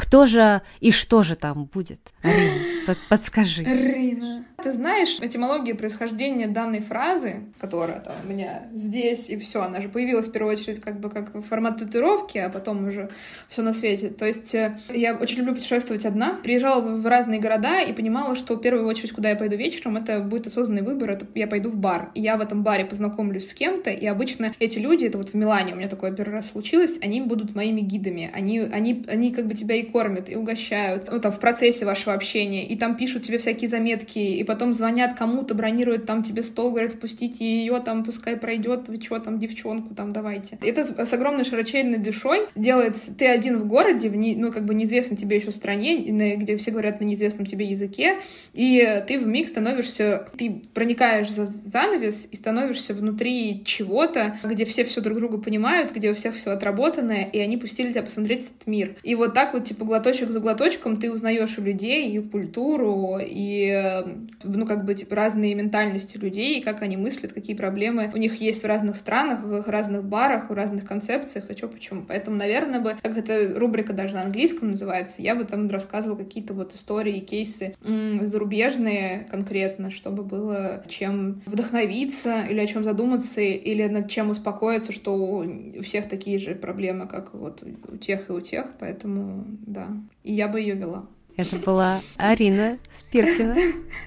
Кто же и что же там будет? Арина, под, подскажи. Арина. Ты знаешь этимологию происхождения данной фразы, которая там у меня здесь и все, она же появилась в первую очередь как бы как формат татуировки, а потом уже все на свете. То есть э, я очень люблю путешествовать одна, приезжала в разные города и понимала, что в первую очередь, куда я пойду вечером, это будет осознанный выбор, это я пойду в бар. И я в этом баре познакомлюсь с кем-то, и обычно эти люди, это вот в Милане у меня такое первый раз случилось, они будут моими гидами, они, они, они как бы тебя и кормят, и угощают, ну, там, в процессе вашего общения, и там пишут тебе всякие заметки, и потом звонят кому-то, бронируют там тебе стол, говорят, впустите ее, там, пускай пройдет, вы что там, девчонку, там, давайте. Это с, огромной широченной душой делается, ты один в городе, в не, ну, как бы неизвестной тебе еще стране, где все говорят на неизвестном тебе языке, и ты в миг становишься, ты проникаешь за занавес и становишься внутри чего-то, где все все друг друга понимают, где у всех все отработанное, и они пустили тебя посмотреть этот мир. И вот так вот, типа, глоточек за глоточком ты узнаешь и людей, и культуру, и, ну, как бы, типа, разные ментальности людей, как они мыслят, какие проблемы у них есть в разных странах, в их разных барах, в разных концепциях, и что почему. Поэтому, наверное, бы, как эта рубрика даже на английском называется, я бы там рассказывала какие-то вот истории, кейсы м- зарубежные конкретно, чтобы было чем вдохновиться или о чем задуматься, или над чем успокоиться, что у всех такие же проблемы, как вот у тех и у тех, поэтому да. И я бы ее вела. Это была Арина Спиркина.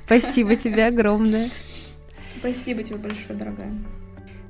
Спасибо тебе огромное. Спасибо тебе большое, дорогая.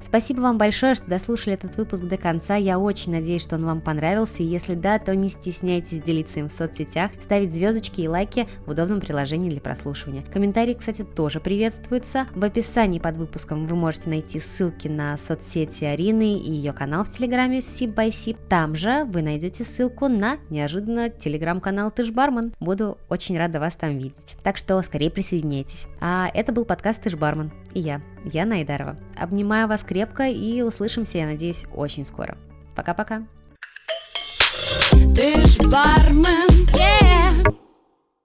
Спасибо вам большое, что дослушали этот выпуск до конца. Я очень надеюсь, что он вам понравился. Если да, то не стесняйтесь делиться им в соцсетях, ставить звездочки и лайки в удобном приложении для прослушивания. Комментарии, кстати, тоже приветствуются. В описании под выпуском вы можете найти ссылки на соцсети Арины и ее канал в Телеграме Sip by Sip. Там же вы найдете ссылку на неожиданно телеграм-канал Бармен. Буду очень рада вас там видеть. Так что скорее присоединяйтесь. А это был подкаст Тыш Бармен и я, Яна Айдарова. Обнимаю вас крепко и услышимся, я надеюсь, очень скоро. Пока-пока. Ты ж бармен, yeah!